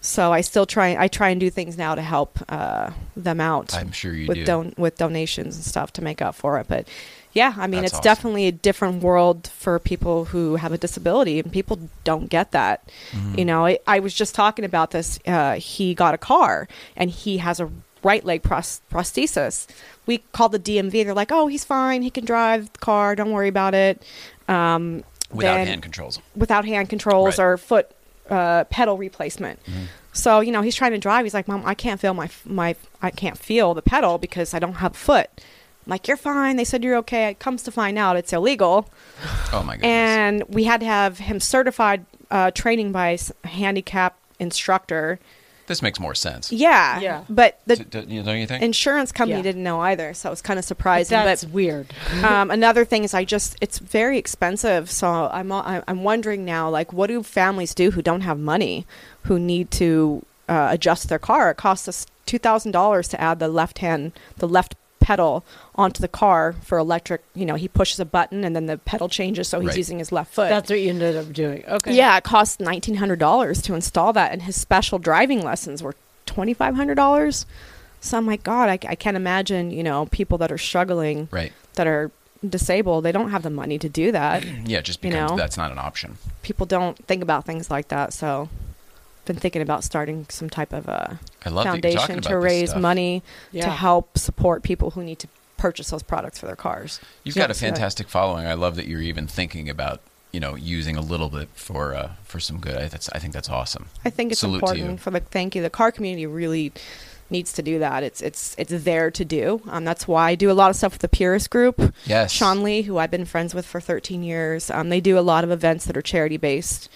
Speaker 4: So I still try. I try and do things now to help uh, them out
Speaker 1: I'm sure you
Speaker 4: with
Speaker 1: do.
Speaker 4: don- with donations and stuff to make up for it. But yeah, I mean,
Speaker 1: That's
Speaker 4: it's
Speaker 1: awesome.
Speaker 4: definitely a different world for people who have a disability, and people don't get that.
Speaker 1: Mm-hmm.
Speaker 4: You know, I, I was just talking about this. Uh, he got a car, and he has a right leg pros- prosthesis. We called the DMV. They're like, "Oh, he's fine. He can drive the car. Don't worry about it." Um,
Speaker 1: without hand controls.
Speaker 4: without hand controls
Speaker 1: Right.
Speaker 4: or foot uh, pedal replacement. So you know he's trying to drive. He's like, "Mom, I can't feel my my I can't feel the pedal because I don't have a foot." I'm like, "You're fine." They said you're okay. It comes to find out it's illegal, <sighs>
Speaker 1: Oh my goodness.
Speaker 4: and we had to have him certified uh, training by a handicap instructor.
Speaker 1: This makes more sense.
Speaker 4: Yeah,
Speaker 2: Yeah.
Speaker 4: But the
Speaker 1: D- d- you don't you think?
Speaker 4: insurance company
Speaker 2: Yeah.
Speaker 4: didn't know either, so it was kind of
Speaker 2: But
Speaker 4: surprising.
Speaker 2: that's
Speaker 4: but
Speaker 2: weird. <laughs>
Speaker 4: um, another thing is I just it's very expensive. So I'm al- I'm wondering now, like, what do families do who don't have money, who need to uh, adjust their car? It costs us two thousand dollars to add the left hand, the left pedal onto the car for electric. You know, he pushes a button and then the pedal changes, so he's
Speaker 1: Right.
Speaker 4: using his left foot.
Speaker 2: That's what you ended up doing. Okay.
Speaker 4: Yeah, it cost nineteen hundred dollars to install that, and his special driving lessons were twenty five hundred dollars. So I'm like, God, I, I can't imagine. You know, people that are struggling
Speaker 1: right.
Speaker 4: that are disabled, they don't have the money to do that. <clears throat>
Speaker 1: Yeah, it just
Speaker 4: You
Speaker 1: becomes
Speaker 4: know?
Speaker 1: that's not an option.
Speaker 4: People don't think about things like that. So, been thinking about starting some type of a
Speaker 1: I love that you're talking
Speaker 4: foundation to raise money
Speaker 2: Yeah.
Speaker 4: to help support people who need to purchase those products for their cars.
Speaker 1: You've
Speaker 4: Yeah,
Speaker 1: got a
Speaker 4: so-
Speaker 1: fantastic following. I love that you're even thinking about you know using a little bit for uh, for some good. I, that's, I think that's awesome.
Speaker 4: I think it's
Speaker 1: Salute you.
Speaker 4: important for the thank you. The car community really needs to do that. It's it's it's there to do. Um, that's why I do a lot of stuff with the Purist Group.
Speaker 1: Yes.
Speaker 4: Sean Lee, who I've been friends with for 13 years, um, they do a lot of events that are charity based,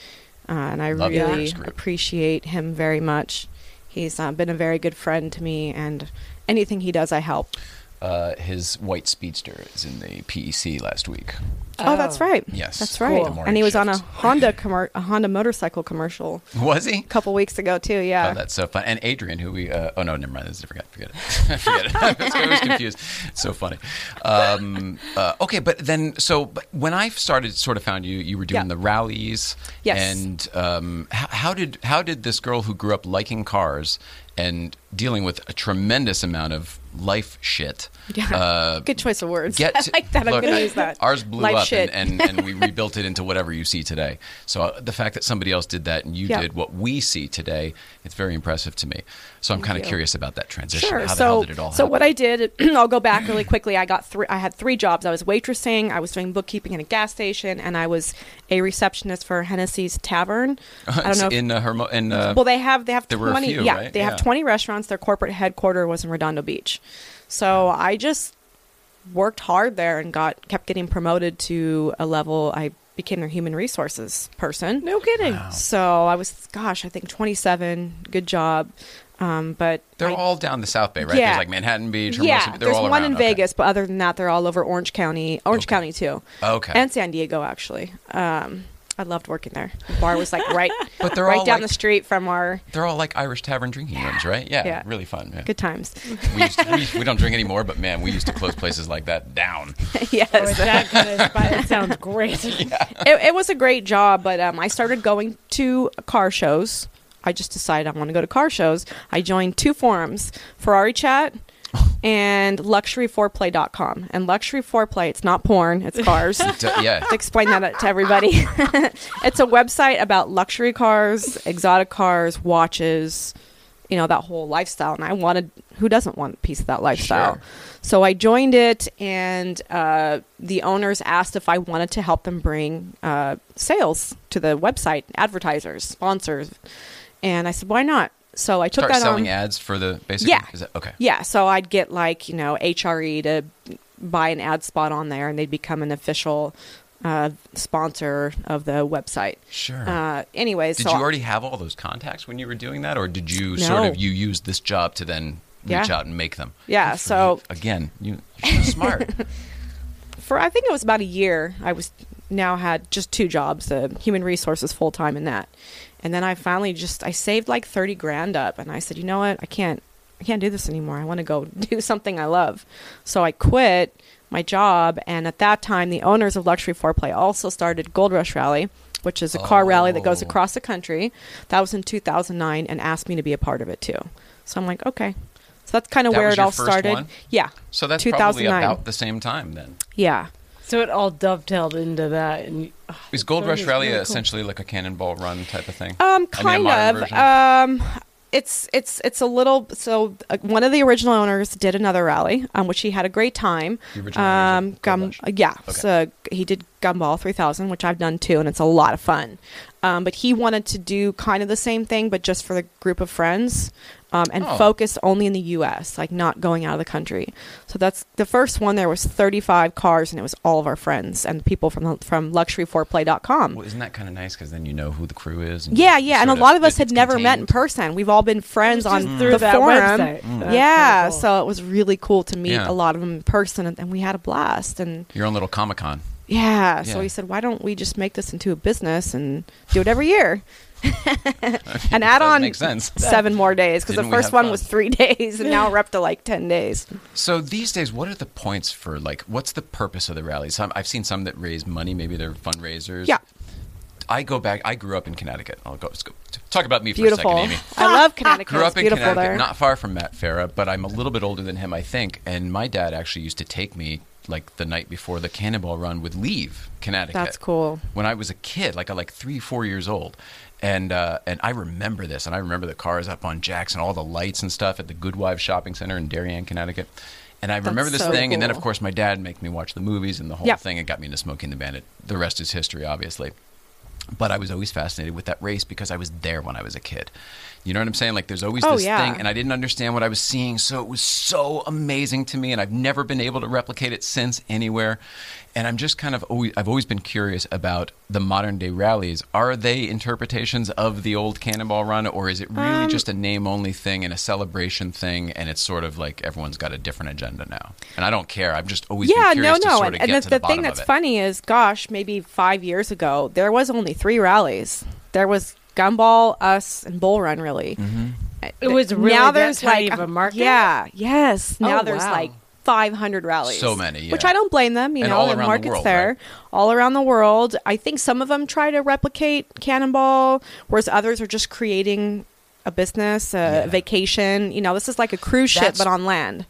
Speaker 4: uh, and I
Speaker 1: Love
Speaker 4: really appreciate him very much. He's uh, been a very good friend to me, and anything he does, I help.
Speaker 1: Uh, his white speedster is in the PEC last week.
Speaker 4: Oh, that's right.
Speaker 1: Yes.
Speaker 4: That's right.
Speaker 1: Morning
Speaker 4: And he was on a. Honda <laughs> commer- a Honda motorcycle commercial
Speaker 1: Was he?
Speaker 4: a couple weeks ago too. Yeah.
Speaker 1: Oh, that's so fun. And Adrian, who we, uh, oh no, never mind. A different. Forget it. <laughs> Forget it. <laughs> I was- I was confused. It's so funny. Um, uh, okay, but then, so but when I started, sort of found you, you were doing
Speaker 4: Yeah.
Speaker 1: the rallies.
Speaker 4: Yes.
Speaker 1: And um, how, how did how did this girl who grew up liking cars and dealing with a tremendous amount of life shit?
Speaker 4: Yeah.
Speaker 1: Uh,
Speaker 4: Good choice of words.
Speaker 1: get <laughs>
Speaker 4: I like that. I'm
Speaker 1: look,
Speaker 4: going to use that.
Speaker 1: Ours blew
Speaker 4: Life
Speaker 1: up and, and, and we rebuilt it into whatever you see today. So uh, the fact that somebody else did that and you
Speaker 4: Yeah.
Speaker 1: did what we see today, it's very impressive to me. So I'm kind of curious about that transition.
Speaker 4: Sure.
Speaker 1: How the
Speaker 4: so,
Speaker 1: hell did it all
Speaker 4: so
Speaker 1: happen?
Speaker 4: what I did, <clears throat> I'll go back really quickly. I got three. I had three jobs. I was waitressing. I was doing bookkeeping in a gas station, and I was a receptionist for Hennessy's Tavern. <laughs> I don't know. if-
Speaker 1: in uh, Hermo- in uh,
Speaker 4: well, they have they have
Speaker 1: there were a
Speaker 4: twenty.
Speaker 1: few,
Speaker 4: yeah,
Speaker 1: right?
Speaker 4: they
Speaker 1: Yeah.
Speaker 4: have twenty restaurants. Their corporate headquarters was in Redondo Beach. So I just worked hard there and got kept getting promoted to a level. I became their human resources person.
Speaker 2: No kidding.
Speaker 1: Wow.
Speaker 4: So I was, gosh, I think 27. Good job. Um, but
Speaker 1: they're
Speaker 4: I-
Speaker 1: all down the South Bay, right?
Speaker 4: Yeah.
Speaker 1: There's like Manhattan Beach. Hermosa,
Speaker 4: yeah,
Speaker 1: they're
Speaker 4: there's
Speaker 1: all
Speaker 4: one
Speaker 1: around.
Speaker 4: in
Speaker 1: Okay.
Speaker 4: Vegas, but other than that, they're all over Orange County, Orange
Speaker 1: Okay.
Speaker 4: County too,
Speaker 1: Okay.
Speaker 4: and San Diego actually. Um, I loved working there. The bar was like right, <laughs>
Speaker 1: But they're
Speaker 4: right
Speaker 1: all
Speaker 4: down
Speaker 1: like-
Speaker 4: the street from our
Speaker 1: they're all like Irish tavern drinking rooms, right? Yeah,
Speaker 4: Yeah.
Speaker 1: really fun. Yeah.
Speaker 4: good times.
Speaker 1: We, used to, we, <laughs> we don't drink anymore, but man, we used to close places like that down. <laughs>
Speaker 4: yes,
Speaker 2: Oh, that gonna- but it sounds great.
Speaker 4: it, it was a great job, but um, I started going to car shows. I just decided I want to go to car shows. I joined two forums, Ferrari Chat <laughs> and luxury4play.com. And luxury foreplay, it's not porn, it's cars. <laughs>
Speaker 1: Yeah.
Speaker 4: to <laughs> explain that to everybody. it's a website about luxury cars, exotic cars, watches, you know, that whole lifestyle. And I wanted, who doesn't want a piece of that lifestyle?
Speaker 1: Sure.
Speaker 4: So I joined it, and uh, the owners asked if I wanted to help them bring uh, sales to the website, advertisers, sponsors. And I said, why not? So I took
Speaker 1: Start
Speaker 4: that
Speaker 1: selling
Speaker 4: on.
Speaker 1: ads for the basically.
Speaker 4: Yeah.
Speaker 1: That, okay.
Speaker 4: Yeah, so I'd get like, you know, HRE to buy an ad spot on there and they'd become an official uh, sponsor of the website.
Speaker 1: Sure.
Speaker 4: Uh, anyways,
Speaker 1: Did
Speaker 4: so
Speaker 1: you already have all those contacts when you were doing that, or did you
Speaker 4: No.
Speaker 1: sort of you use this job to then reach
Speaker 4: Yeah.
Speaker 1: out and make them?
Speaker 4: Yeah,
Speaker 1: Good
Speaker 4: so-
Speaker 1: again, you, you're so smart. <laughs>
Speaker 4: for I think it was about a year, I was now had just two jobs, uh, human resources full time in that. And then I finally just I saved like 30 grand up and I said, "You know what? I can't I can't do this anymore. I want to go <laughs> do something I love." So I quit my job and at that time the owners of Luxury Foreplay also started Gold Rush Rally, which is a car rally that goes
Speaker 1: Oh.
Speaker 4: across the country. That was in 2009 and asked me to be a part of it too. So I'm like, "Okay." So that's kind of
Speaker 1: That
Speaker 4: where
Speaker 1: was
Speaker 4: it
Speaker 1: your
Speaker 4: all
Speaker 1: first
Speaker 4: started.
Speaker 1: one?
Speaker 4: Yeah.
Speaker 1: So that's probably
Speaker 4: 2009.
Speaker 1: about the same time then.
Speaker 4: Yeah.
Speaker 2: So it all dovetailed into that. And
Speaker 1: Is Gold Rush Rally
Speaker 2: really cool.
Speaker 1: essentially like a cannonball run type of thing?
Speaker 4: Um,
Speaker 1: I mean,
Speaker 4: kind of. Um, it's it's it's a little. So uh, one of the original owners did another rally, um, which he had a great time.
Speaker 1: The original
Speaker 4: Um, gum, uh, yeah.
Speaker 1: Okay.
Speaker 4: So he did Gumball 3000, which I've done too, and it's a lot of fun. Um, but he wanted to do kind of the same thing, but just for the group of friends, um, and
Speaker 1: Oh.
Speaker 4: focus only in the U.S., like not going out of the country. So that's the first one. There was 35 cars, and it was all of our friends and people from from luxury4play.com.
Speaker 1: Well, isn't that kind of nice because then you know who the crew is? And
Speaker 4: Yeah, yeah, and a lot of us had never met in person. We've all been friends
Speaker 2: Just
Speaker 4: on
Speaker 2: through
Speaker 4: the forum.
Speaker 2: website. That's
Speaker 4: Yeah,
Speaker 2: cool.
Speaker 4: so it was really cool to meet
Speaker 1: Yeah.
Speaker 4: a lot of them in person, and, and we had a blast. And
Speaker 1: Your own little Comic Con.
Speaker 4: yeah, so
Speaker 1: Yeah.
Speaker 4: we said, why don't we just make this into a business and do it every year? <laughs> and add on
Speaker 1: makes sense.
Speaker 4: seven more days because the first one
Speaker 1: fun?
Speaker 4: was three <laughs> days, and now we're up to like ten days.
Speaker 1: So these days, what are the points for like? What's the purpose of the rallies? Some, I've seen some that raise money. Maybe they're fundraisers.
Speaker 4: Yeah.
Speaker 1: I go back. I grew up in Connecticut. I'll go, let's go talk about me
Speaker 4: Beautiful.
Speaker 1: for a second, Amy.
Speaker 4: I love Connecticut. <laughs>
Speaker 1: Grew
Speaker 4: it's
Speaker 1: up in
Speaker 4: beautiful
Speaker 1: Connecticut,
Speaker 4: there.
Speaker 1: not far from Matt Farah, but I'm a little bit older than him, I think. And my dad actually used to take me like the night before the Cannonball Run would leave Connecticut.
Speaker 4: That's cool.
Speaker 1: When I was a kid, like like three, four years old, and uh, and I remember this, and I remember the cars up on jacks and all the lights and stuff at the Goodwives Shopping Center in Darien, Connecticut. And I remember this
Speaker 4: so
Speaker 1: thing, and then of course my dad made me watch the movies and the whole
Speaker 4: Yep.
Speaker 1: thing. It got me into Smokey and the Bandit. The rest is history, obviously. But I was always fascinated with that race because I was there when I was a kid. You know what I'm saying? Like there's always
Speaker 4: Oh,
Speaker 1: this
Speaker 4: yeah.
Speaker 1: thing, and I didn't understand what I was seeing, so it was so amazing to me, and I've never been able to replicate it since anywhere. And I'm just kind of always, I've always been curious about the modern day rallies. Are they interpretations of the old Cannonball Run, or is it really
Speaker 4: Um,
Speaker 1: just a name only thing and a celebration thing, and it's sort of like everyone's got a different agenda now? And I don't care. I've just always
Speaker 4: yeah, no, no.
Speaker 1: sort
Speaker 4: And,
Speaker 1: of
Speaker 4: and
Speaker 1: get
Speaker 4: the, the thing that's funny is, gosh, maybe five years ago, there was only three rallies. There was Gumball, us, and Bull Run, really.
Speaker 1: Mm-hmm.
Speaker 2: It was really
Speaker 4: now there's
Speaker 2: tiny
Speaker 4: like
Speaker 2: of a market?
Speaker 4: Yeah, yes. Now
Speaker 2: Oh,
Speaker 4: there's
Speaker 2: wow.
Speaker 4: like 500 rallies.
Speaker 1: So many,
Speaker 4: Which. I don't blame them. You
Speaker 1: And
Speaker 4: know,
Speaker 1: all
Speaker 4: the
Speaker 1: around the
Speaker 4: market's
Speaker 1: world,
Speaker 4: there,
Speaker 1: right?
Speaker 4: all around the world. I think some of them try to replicate Cannonball, whereas others are just creating a business, a
Speaker 1: Yeah.
Speaker 4: vacation. You know, this is like a cruise ship,
Speaker 1: That's-
Speaker 4: but on land.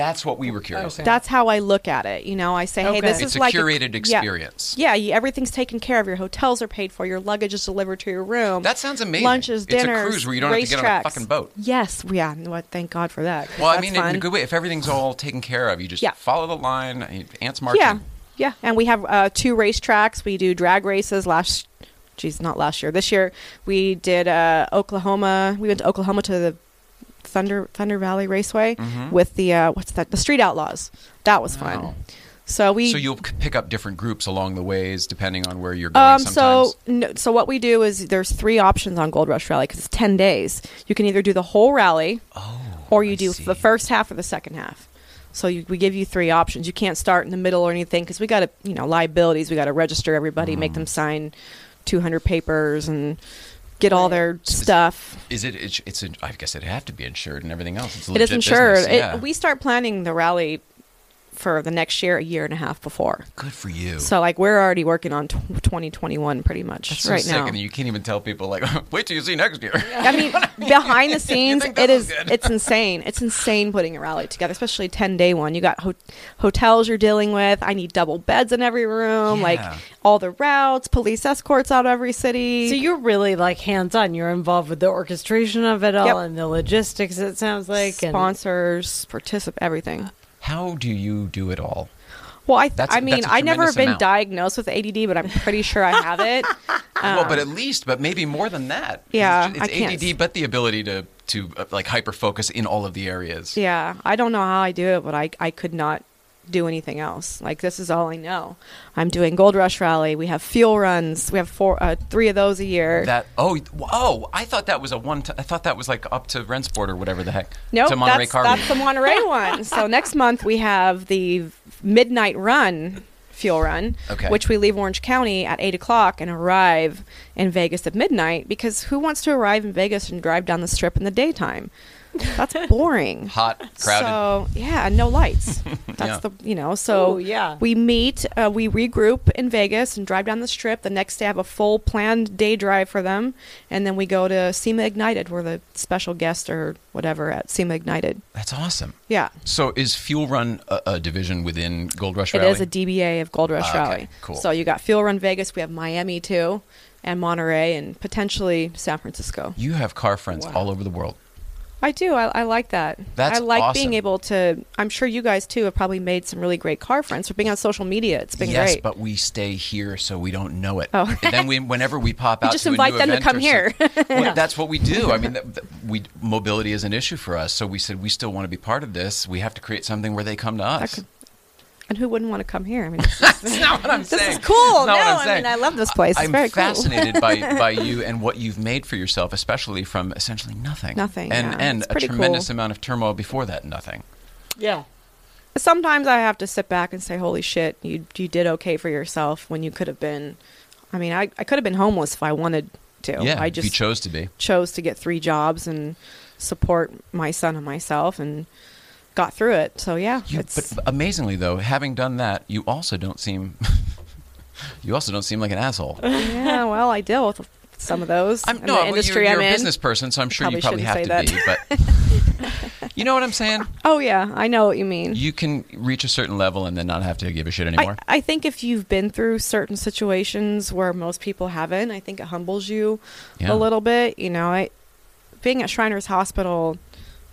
Speaker 1: That's what we were curious.
Speaker 2: Okay.
Speaker 1: about.
Speaker 4: That's how I look at it. You know, I say, hey, this
Speaker 1: It's
Speaker 4: is
Speaker 1: a
Speaker 4: like
Speaker 1: curated
Speaker 4: yeah.
Speaker 1: experience.
Speaker 4: Yeah, you, everything's taken care of. Your hotels are paid for. Your luggage is delivered to your room.
Speaker 1: That sounds amazing.
Speaker 4: Lunches,
Speaker 1: It's a
Speaker 4: dinners,
Speaker 1: cruise where you don't have to get on a fucking boat.
Speaker 4: Yes, yeah. What? Thank God for that.
Speaker 1: Well, I mean,
Speaker 4: fun.
Speaker 1: in a good way. If everything's all taken care of, you just
Speaker 4: Yeah.
Speaker 1: follow the line. Ants marching.
Speaker 4: Yeah, yeah. And we have uh, two racetracks. We do drag races last. Geez, not last year. This year we did uh, Oklahoma. We went to Oklahoma to the Thunder Thunder Valley Raceway
Speaker 1: Mhm.
Speaker 4: with the uh, what's that? The Street Outlaws. That was fun.
Speaker 1: Wow.
Speaker 4: So we
Speaker 1: So you'll pick up different groups along the ways depending on where you're going.
Speaker 4: Um,
Speaker 1: sometimes.
Speaker 4: so, no, so what we do is there's three options on Gold Rush Rally because it's ten days. You can either do the whole rally,
Speaker 1: oh,
Speaker 4: or you
Speaker 1: I
Speaker 4: do
Speaker 1: see.
Speaker 4: the first half or the second half. So you, we give you three options. You can't start in the middle or anything because we got to, you know, liabilities. We got to register everybody, make
Speaker 1: Mm.
Speaker 4: them sign 200 papers, and get all their stuff.
Speaker 1: Is it? It's. it's a, I guess it'd have to be insured and everything else. It's a
Speaker 4: It is insured. It-
Speaker 1: yeah.
Speaker 4: we start planning the rally for the next year a year and a half before.
Speaker 1: Good for you.
Speaker 4: So like we're already working on tw 2021 pretty much
Speaker 1: That's so
Speaker 4: right
Speaker 1: sick,
Speaker 4: now.
Speaker 1: and you can't even tell people like, <laughs> wait till you see next year.
Speaker 4: I mean, <laughs> behind the <laughs> scenes,
Speaker 1: think
Speaker 4: it
Speaker 1: this
Speaker 4: is
Speaker 1: is good?
Speaker 4: it's insane. It's insane putting a rally together, especially a ten day one. You got ho- hotels you're dealing with. I need double beds in every room, like all the routes, police escorts out of every city.
Speaker 2: So you're really like hands on. You're involved with the orchestration of it all
Speaker 4: Yep.
Speaker 2: and the logistics. It sounds like and-
Speaker 4: sponsors, participate, everything.
Speaker 1: How do you do it all?
Speaker 4: Well, I
Speaker 1: That's-
Speaker 4: I mean, I never have been
Speaker 1: amount.
Speaker 4: diagnosed with ADD, but I'm pretty sure I have it. <laughs>
Speaker 1: well, but at least, but maybe more than that.
Speaker 4: Yeah,
Speaker 1: it's, it's ADD, but the ability to to uh, like hyper focus in all of the areas.
Speaker 4: Yeah, I don't know how I do it, but I I could not do anything else. Like this is all I know. I'm doing Gold Rush Rally. We have fuel runs. We have four, uh, three of those a year.
Speaker 1: That oh oh I thought that was a one. T- I thought that was like up to Rennsport or whatever the heck.
Speaker 4: Nope,
Speaker 1: to Monterey
Speaker 4: that's,
Speaker 1: Car
Speaker 4: that's the Monterey <laughs> one. So next month we have the midnight run, fuel run,
Speaker 1: Okay.
Speaker 4: which we leave Orange County at eight o'clock and arrive in Vegas at midnight. Because who wants to arrive in Vegas and drive down the strip in the daytime? That's boring. <laughs>
Speaker 1: hot crowded.
Speaker 4: So yeah, no lights. <laughs> That's
Speaker 1: Yeah.
Speaker 4: the you know. So
Speaker 2: Oh, yeah.
Speaker 4: we meet, uh, we regroup in Vegas and drive down the strip. The next day, I have a full planned day drive for them, and then we go to SEMA Ignited. We're the special guest or whatever at SEMA Ignited.
Speaker 1: That's awesome.
Speaker 4: Yeah,
Speaker 1: So is Fuel Run a, a division within Gold Rush
Speaker 4: it
Speaker 1: Rally?
Speaker 4: is a DBA of Gold Rush
Speaker 1: okay,
Speaker 4: Rally.
Speaker 1: cool.
Speaker 4: So you got Fuel Run Vegas. We have Miami too, and Monterey, and potentially San Francisco.
Speaker 1: you have car friends
Speaker 2: Wow.
Speaker 1: all over the world.
Speaker 4: I do. I, I like that.
Speaker 1: That's
Speaker 4: I like
Speaker 1: awesome.
Speaker 4: being able to. I'm sure you guys too have probably made some really great car friends for being on social media. It's been
Speaker 1: yes,
Speaker 4: great.
Speaker 1: but we stay here, so we don't know it.
Speaker 4: Oh.
Speaker 1: and then we, whenever we pop <laughs> out,
Speaker 4: just
Speaker 1: to
Speaker 4: invite them to come here. <laughs>
Speaker 1: well, that's what we do. I mean, we mobility is an issue for us, so we said we still want to be part of this. We have to create something where they come to us.
Speaker 4: Could- and who wouldn't want to come here? I mean, <laughs> this is,
Speaker 1: That's not what I'm <laughs>
Speaker 4: this
Speaker 1: saying.
Speaker 4: is cool.
Speaker 1: That's
Speaker 4: No,
Speaker 1: what I'm
Speaker 4: I
Speaker 1: saying.
Speaker 4: mean, I love this place. It's
Speaker 1: I'm
Speaker 4: very cool.
Speaker 1: fascinated by, <laughs> by you and what you've made for yourself, especially from essentially nothing.
Speaker 4: Nothing,
Speaker 1: And,
Speaker 4: yeah.
Speaker 1: and a tremendous
Speaker 4: cool.
Speaker 1: amount of turmoil before that nothing.
Speaker 2: Yeah.
Speaker 4: Sometimes I have to sit back and say, "Holy shit, you you did okay for yourself when you could have been." I mean, I, I could have been homeless if I wanted to.
Speaker 1: yeah,
Speaker 4: I just
Speaker 1: you
Speaker 4: just
Speaker 1: chose to be.
Speaker 4: chose to get three jobs and support my son and myself, and got through it. So yeah,
Speaker 1: You,
Speaker 4: it's
Speaker 1: but amazingly, though, having done that, you also don't seem. <laughs> you also don't seem like an asshole. <laughs>
Speaker 4: yeah. Well, I deal with some of those
Speaker 1: I'm
Speaker 4: in
Speaker 1: no,
Speaker 4: the
Speaker 1: well,
Speaker 4: industry
Speaker 1: you're, you're
Speaker 4: I'm
Speaker 1: a
Speaker 4: in.
Speaker 1: business person, so I'm sure you
Speaker 4: Probably
Speaker 1: probably have to
Speaker 4: shouldn't
Speaker 1: be. But <laughs> you know what I'm saying?
Speaker 4: Oh yeah, I know what you mean.
Speaker 1: You can reach a certain level and then not have to give a shit
Speaker 4: I,
Speaker 1: anymore.
Speaker 4: I think if you've been through certain situations where most people haven't, I think it humbles you
Speaker 1: Yeah.
Speaker 4: a little bit. You know, I being at Shriners Hospital,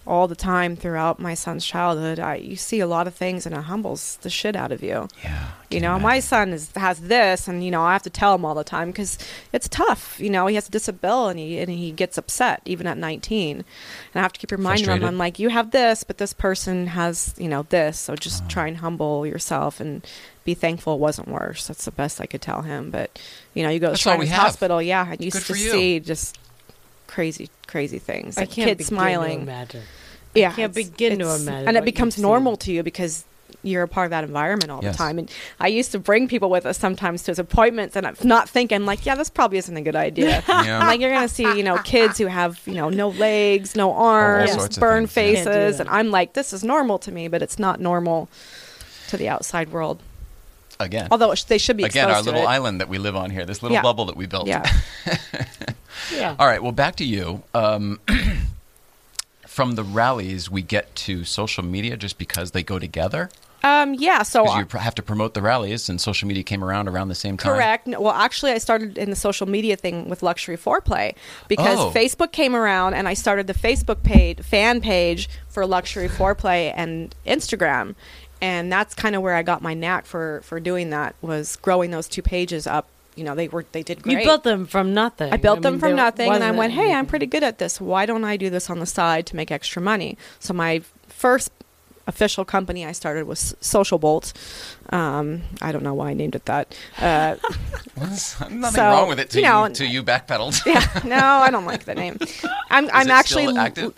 Speaker 4: all the time throughout my son's childhood. I you see a lot of things and it humbles the shit out of you.
Speaker 1: Yeah.
Speaker 4: You know, my son is has this, and you know, I have to tell him all the time because it's tough. You know, he has a disability, and he gets upset even at 19, and I have to keep reminding him. I'm like, you have this, but this person has, you know, this. So just
Speaker 1: Oh.
Speaker 4: try and humble yourself and be thankful it wasn't worse. That's the best I could tell him. But you know, you go to
Speaker 1: That's all we
Speaker 4: Shriners
Speaker 1: have.
Speaker 4: Hospital, yeah, and you
Speaker 1: Good
Speaker 4: just see just crazy, crazy things.
Speaker 2: I
Speaker 4: Like
Speaker 2: can't
Speaker 4: kids
Speaker 2: begin to
Speaker 4: smiling.
Speaker 2: imagine.
Speaker 4: Yeah,
Speaker 2: can't begin to imagine
Speaker 4: and it becomes normal
Speaker 2: seen.
Speaker 4: to you because you're a part of that environment all
Speaker 1: Yes.
Speaker 4: the time. And I used to bring people with us sometimes to his appointments, and I'm not thinking like, yeah, this probably isn't a good idea. <laughs>
Speaker 1: Yeah.
Speaker 4: Like, you're gonna see, you know, kids who have, you know, no legs, no arms,
Speaker 1: sorts of
Speaker 4: burned
Speaker 1: yeah.
Speaker 4: Faces, and I'm like, this is normal to me, but it's not normal to the outside world.
Speaker 1: Again.
Speaker 4: Although they should be
Speaker 1: Again,
Speaker 4: exposed
Speaker 1: our
Speaker 4: to
Speaker 1: little
Speaker 4: it.
Speaker 1: island that we live on here, this little
Speaker 4: Yeah.
Speaker 1: bubble that we built.
Speaker 4: Yeah. <laughs>
Speaker 2: Yeah.
Speaker 1: All right. Well, back to you. Um, <clears throat> from the rallies, we get to social media just because they go together.
Speaker 4: Um, yeah. So
Speaker 1: Because you pr- have to promote the rallies, and social media came around around the same time.
Speaker 4: Correct. No, Well, actually, I started in the social media thing with luxury foreplay because
Speaker 1: Oh.
Speaker 4: Facebook came around, and I started the Facebook page fan page for luxury foreplay and Instagram, and that's kind of where I got my knack for for doing that was growing those two pages up. You know, they were they did great.
Speaker 2: You built them from nothing.
Speaker 4: I built them
Speaker 2: mean,
Speaker 4: from nothing, and I went, "Hey, I'm pretty good at this. Why don't I do this on the side to make extra money?" So my first official company I started was Social Bolt. Um, I don't know why I named it that. Uh, <laughs>
Speaker 1: Nothing
Speaker 4: So,
Speaker 1: wrong with it till
Speaker 4: you
Speaker 1: you,
Speaker 4: know,
Speaker 1: till you backpedaled. <laughs>
Speaker 4: yeah, no, I don't like the name. I'm, I'm
Speaker 1: it
Speaker 4: actually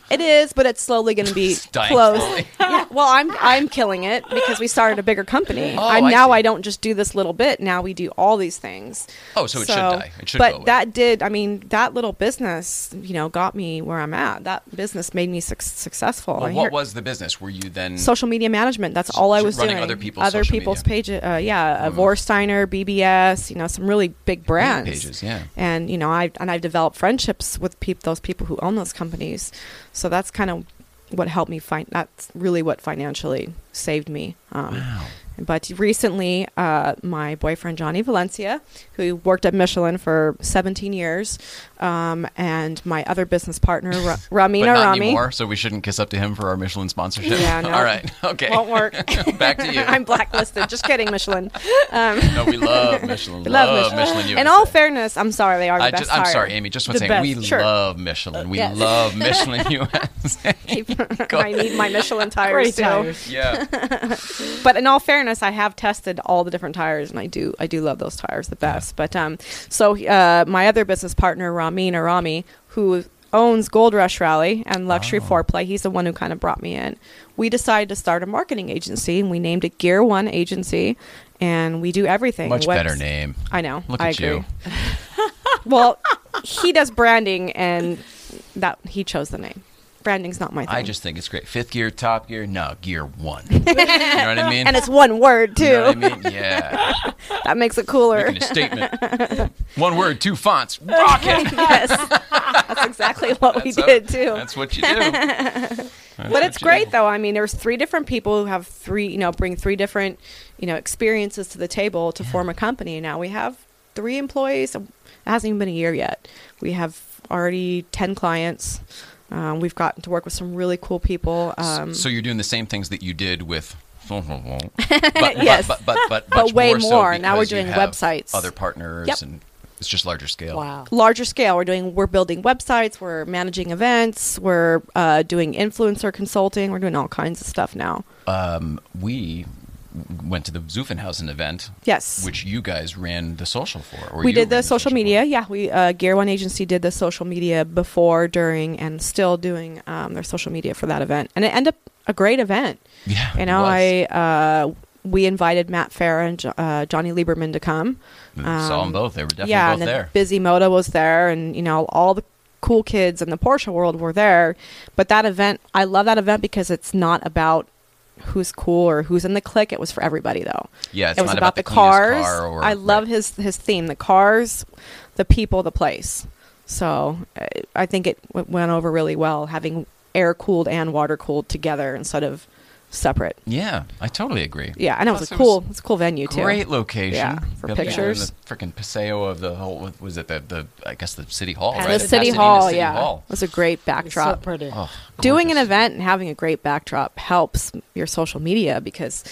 Speaker 4: it is, but it's slowly going to be closed. <laughs> yeah, well, I'm I'm killing it because we started a bigger company.
Speaker 1: Oh,
Speaker 4: I'm
Speaker 1: I
Speaker 4: now
Speaker 1: see.
Speaker 4: I don't just do this little bit. Now we do all these things.
Speaker 1: Oh, so it should die. It should
Speaker 4: but that did. I mean, that little business, you know, got me where I'm at. That business made me suc successful.
Speaker 1: Well, what
Speaker 4: hear-
Speaker 1: was the business? Were you then
Speaker 4: social media management. That's all I was
Speaker 1: running
Speaker 4: doing.
Speaker 1: other people's
Speaker 4: other people's pages. Uh, yeah,
Speaker 1: Mm.
Speaker 4: Vorsteiner, BBS. You know, some really big brands
Speaker 1: pages? Yeah.
Speaker 4: and you know I and I've developed friendships with peop- those people who own those companies. So that's kind of what helped me find. That's really what financially saved me. Um,
Speaker 1: Wow.
Speaker 4: But recently, uh, my boyfriend Johnny Valencia, who worked at Michelin for 17 years, um, and my other business partner Ra- <laughs>
Speaker 1: But
Speaker 4: Ramina
Speaker 1: not
Speaker 4: Rami.
Speaker 1: anymore, so we shouldn't kiss up to him for our Michelin sponsorship.
Speaker 4: Yeah, <laughs> no.
Speaker 1: All right. Okay.
Speaker 4: Won't work. <laughs>
Speaker 1: Back to you.
Speaker 4: I'm blacklisted. Just kidding, Michelin. Um,
Speaker 1: no, we love Michelin.
Speaker 4: We love
Speaker 1: love
Speaker 4: Michelin.
Speaker 1: Michelin.
Speaker 4: in all fairness, I'm sorry they are the
Speaker 1: I
Speaker 4: best
Speaker 1: just, I'm
Speaker 4: tire.
Speaker 1: sorry, Amy. Just one
Speaker 2: The
Speaker 1: second. We.
Speaker 4: Sure.
Speaker 1: love Michelin. We
Speaker 4: yes.
Speaker 1: love Michelin USA.
Speaker 4: I need my Michelin tires
Speaker 2: Great
Speaker 4: too.
Speaker 2: tires.
Speaker 1: yeah.
Speaker 4: But in all fairness, I have tested all the different tires, and I do I do love those tires the best. But um, so uh, my other business partner Ramin Arami, who owns Gold Rush Rally and Luxury
Speaker 1: Oh.
Speaker 4: Foreplay, he's the one who kind of brought me in. We decided to start a marketing agency, and we named it Gear One Agency, and we do everything.
Speaker 1: Much
Speaker 4: Webs-
Speaker 1: better name.
Speaker 4: I know.
Speaker 1: Look
Speaker 4: I
Speaker 1: at
Speaker 4: agree.
Speaker 1: you. <laughs>
Speaker 4: well, he does branding, and that he chose the name. Branding's not my thing.
Speaker 1: I just think it's great. Fifth gear, top gear. No, gear one. <laughs> you know what I mean? <laughs>
Speaker 4: and it's one word too.
Speaker 1: You know what I mean? Yeah. <laughs>
Speaker 4: That makes it cooler.
Speaker 1: Making a statement. One word, two fonts. Rocket.
Speaker 4: yes, that's exactly what we
Speaker 1: That's
Speaker 4: did
Speaker 1: how-
Speaker 4: too.
Speaker 1: That's what you do. That's
Speaker 4: But it's great
Speaker 1: do.
Speaker 4: though. I mean, there's three different people who have three, you know, bring three different, you know, experiences to the table to form a company. Now we have three employees. It hasn't even been a year yet. We have already ten clients. Um, we've gotten to work with some really cool people. Um,
Speaker 1: so you're doing the same things that you did with. <laughs> <laughs> but,
Speaker 4: Yes.
Speaker 1: but, but, but, <laughs> but,
Speaker 4: But way
Speaker 1: more. so.
Speaker 4: Now we're doing websites.
Speaker 1: Other partners,
Speaker 4: Yep.
Speaker 1: and it's just larger scale.
Speaker 2: Wow.
Speaker 4: larger scale. We're doing we're building websites, we're managing events, we're uh, doing influencer consulting, we're doing all kinds of stuff now.
Speaker 1: Um, we went to the Zuffenhausen event,
Speaker 4: Yes.
Speaker 1: which you guys ran the social for. Or
Speaker 4: we did the
Speaker 1: ran
Speaker 4: social
Speaker 1: for.
Speaker 4: media. Yeah, we uh, Gear One Agency did the social media before, during, and still doing um, their social media for that event, and it ended up a great event.
Speaker 1: Yeah,
Speaker 4: You know. I uh, we invited Matt Farah and uh, Jonny Lieberman to come.
Speaker 1: saw them
Speaker 4: um,
Speaker 1: both. They were definitely
Speaker 4: yeah,
Speaker 1: both there.
Speaker 4: Bisimoto was there, and you know all the cool kids in the Porsche world were there. But that event, I love that event because it's not about who's cool or who's in the clique. It was for everybody though.
Speaker 1: Yeah, it's
Speaker 4: it was
Speaker 1: not
Speaker 4: about, the,
Speaker 1: cleanest
Speaker 4: cars.
Speaker 1: car or-
Speaker 4: I love
Speaker 1: right.
Speaker 4: his his theme: the cars, the people, the place. So I think it went over really well having air cooled and water cooled together instead of separate.
Speaker 1: Yeah, I totally agree.
Speaker 4: Yeah, and it was
Speaker 1: Plus
Speaker 4: a
Speaker 1: it
Speaker 4: cool, it's a cool venue too.
Speaker 1: Great location.
Speaker 4: Yeah, for
Speaker 1: Be able to get in
Speaker 4: pictures.
Speaker 1: The freaking paseo of the whole. Was it the the? I guess the city hall, right?
Speaker 4: The
Speaker 2: The
Speaker 4: city
Speaker 1: Pasadena
Speaker 4: hall,
Speaker 1: City
Speaker 4: yeah,
Speaker 1: Hall.
Speaker 4: was a great
Speaker 2: It's so
Speaker 4: backdrop.
Speaker 2: pretty.
Speaker 1: Oh,
Speaker 4: Doing an event and having a great backdrop helps your social media because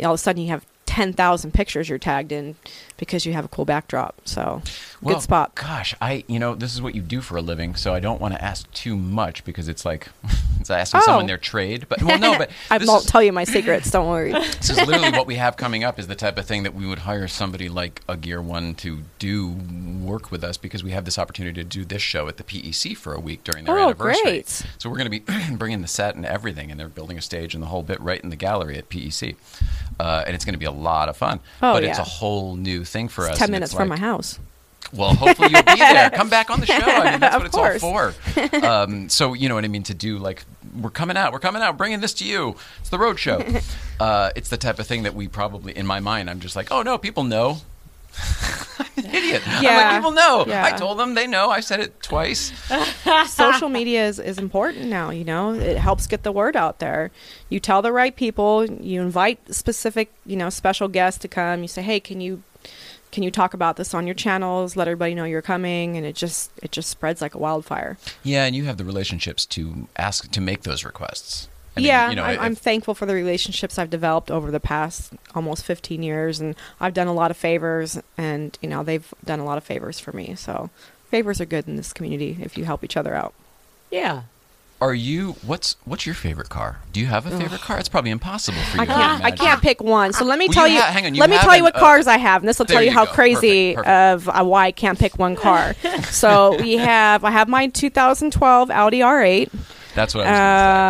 Speaker 4: all of a sudden you have 10,000 pictures you're tagged in because you have a cool backdrop. So,
Speaker 1: Well,
Speaker 4: good spot.
Speaker 1: Gosh, I you know this is what you do for a living, so I don't want to ask too much because it's like <laughs> it's asking
Speaker 4: Oh.
Speaker 1: someone their trade. But well, no, but <laughs>
Speaker 4: I won't
Speaker 1: is,
Speaker 4: tell you my secrets. Don't worry. <laughs>
Speaker 1: this is literally what we have coming up. Is the type of thing that we would hire somebody like a Gear One to do work with us because we have this opportunity to do this show at the PEC for a week during their
Speaker 4: Oh,
Speaker 1: anniversary.
Speaker 4: great.
Speaker 1: So we're going to be <clears throat> bringing the set and everything, and they're building a stage and the whole bit right in the gallery at PEC, uh, and it's going to be a lot of fun.
Speaker 4: Oh,
Speaker 1: but it's a whole new thing for us.
Speaker 4: It's 10 minutes from
Speaker 1: like-
Speaker 4: my house.
Speaker 1: well, hopefully you'll be there. Come back on the <laughs> show. I mean, that's what it's all for. <laughs> Um, so you know what I mean. To do like we're coming out, we're coming out, bringing this to you. It's the road show. <laughs> Uh, it's the type of thing that we probably, in my mind, I'm just like, oh no, people know. I'm an idiot. I'm
Speaker 4: Yeah.
Speaker 1: like, people know.
Speaker 4: Yeah.
Speaker 1: I told them. They know. I said it twice.
Speaker 4: Social media is, is important now, you know. It helps get the word out there. You tell the right people, you invite specific, you know, special guests to come. You say, "Hey, can you can you talk about this on your channels? Let everybody know you're coming." And it just it just spreads like a wildfire.
Speaker 1: Yeah, and you have the relationships to ask to make those requests. I mean,
Speaker 4: yeah,
Speaker 1: you know,
Speaker 4: I'm,
Speaker 1: if-
Speaker 4: I'm thankful for the relationships I've developed over the past almost 15 years, and I've done a lot of favors, and you know they've done a lot of favors for me. So favors are good in this community if you help each other out.
Speaker 2: Yeah.
Speaker 1: Are you? What's What's your favorite car? Do you have a favorite car? It's probably impossible for you.
Speaker 4: I can't. I can't pick one. So let me
Speaker 1: Well,
Speaker 4: tell
Speaker 1: you
Speaker 4: you.
Speaker 1: ha- hang on, you
Speaker 4: let me tell you
Speaker 1: an-
Speaker 4: what
Speaker 1: uh,
Speaker 4: cars I have, and this will tell you,
Speaker 1: you
Speaker 4: how
Speaker 1: go.
Speaker 4: crazy
Speaker 1: Perfect,
Speaker 4: of uh, why I can't pick one car. <laughs> so we have. I have my 2012 Audi R8.
Speaker 1: That's what I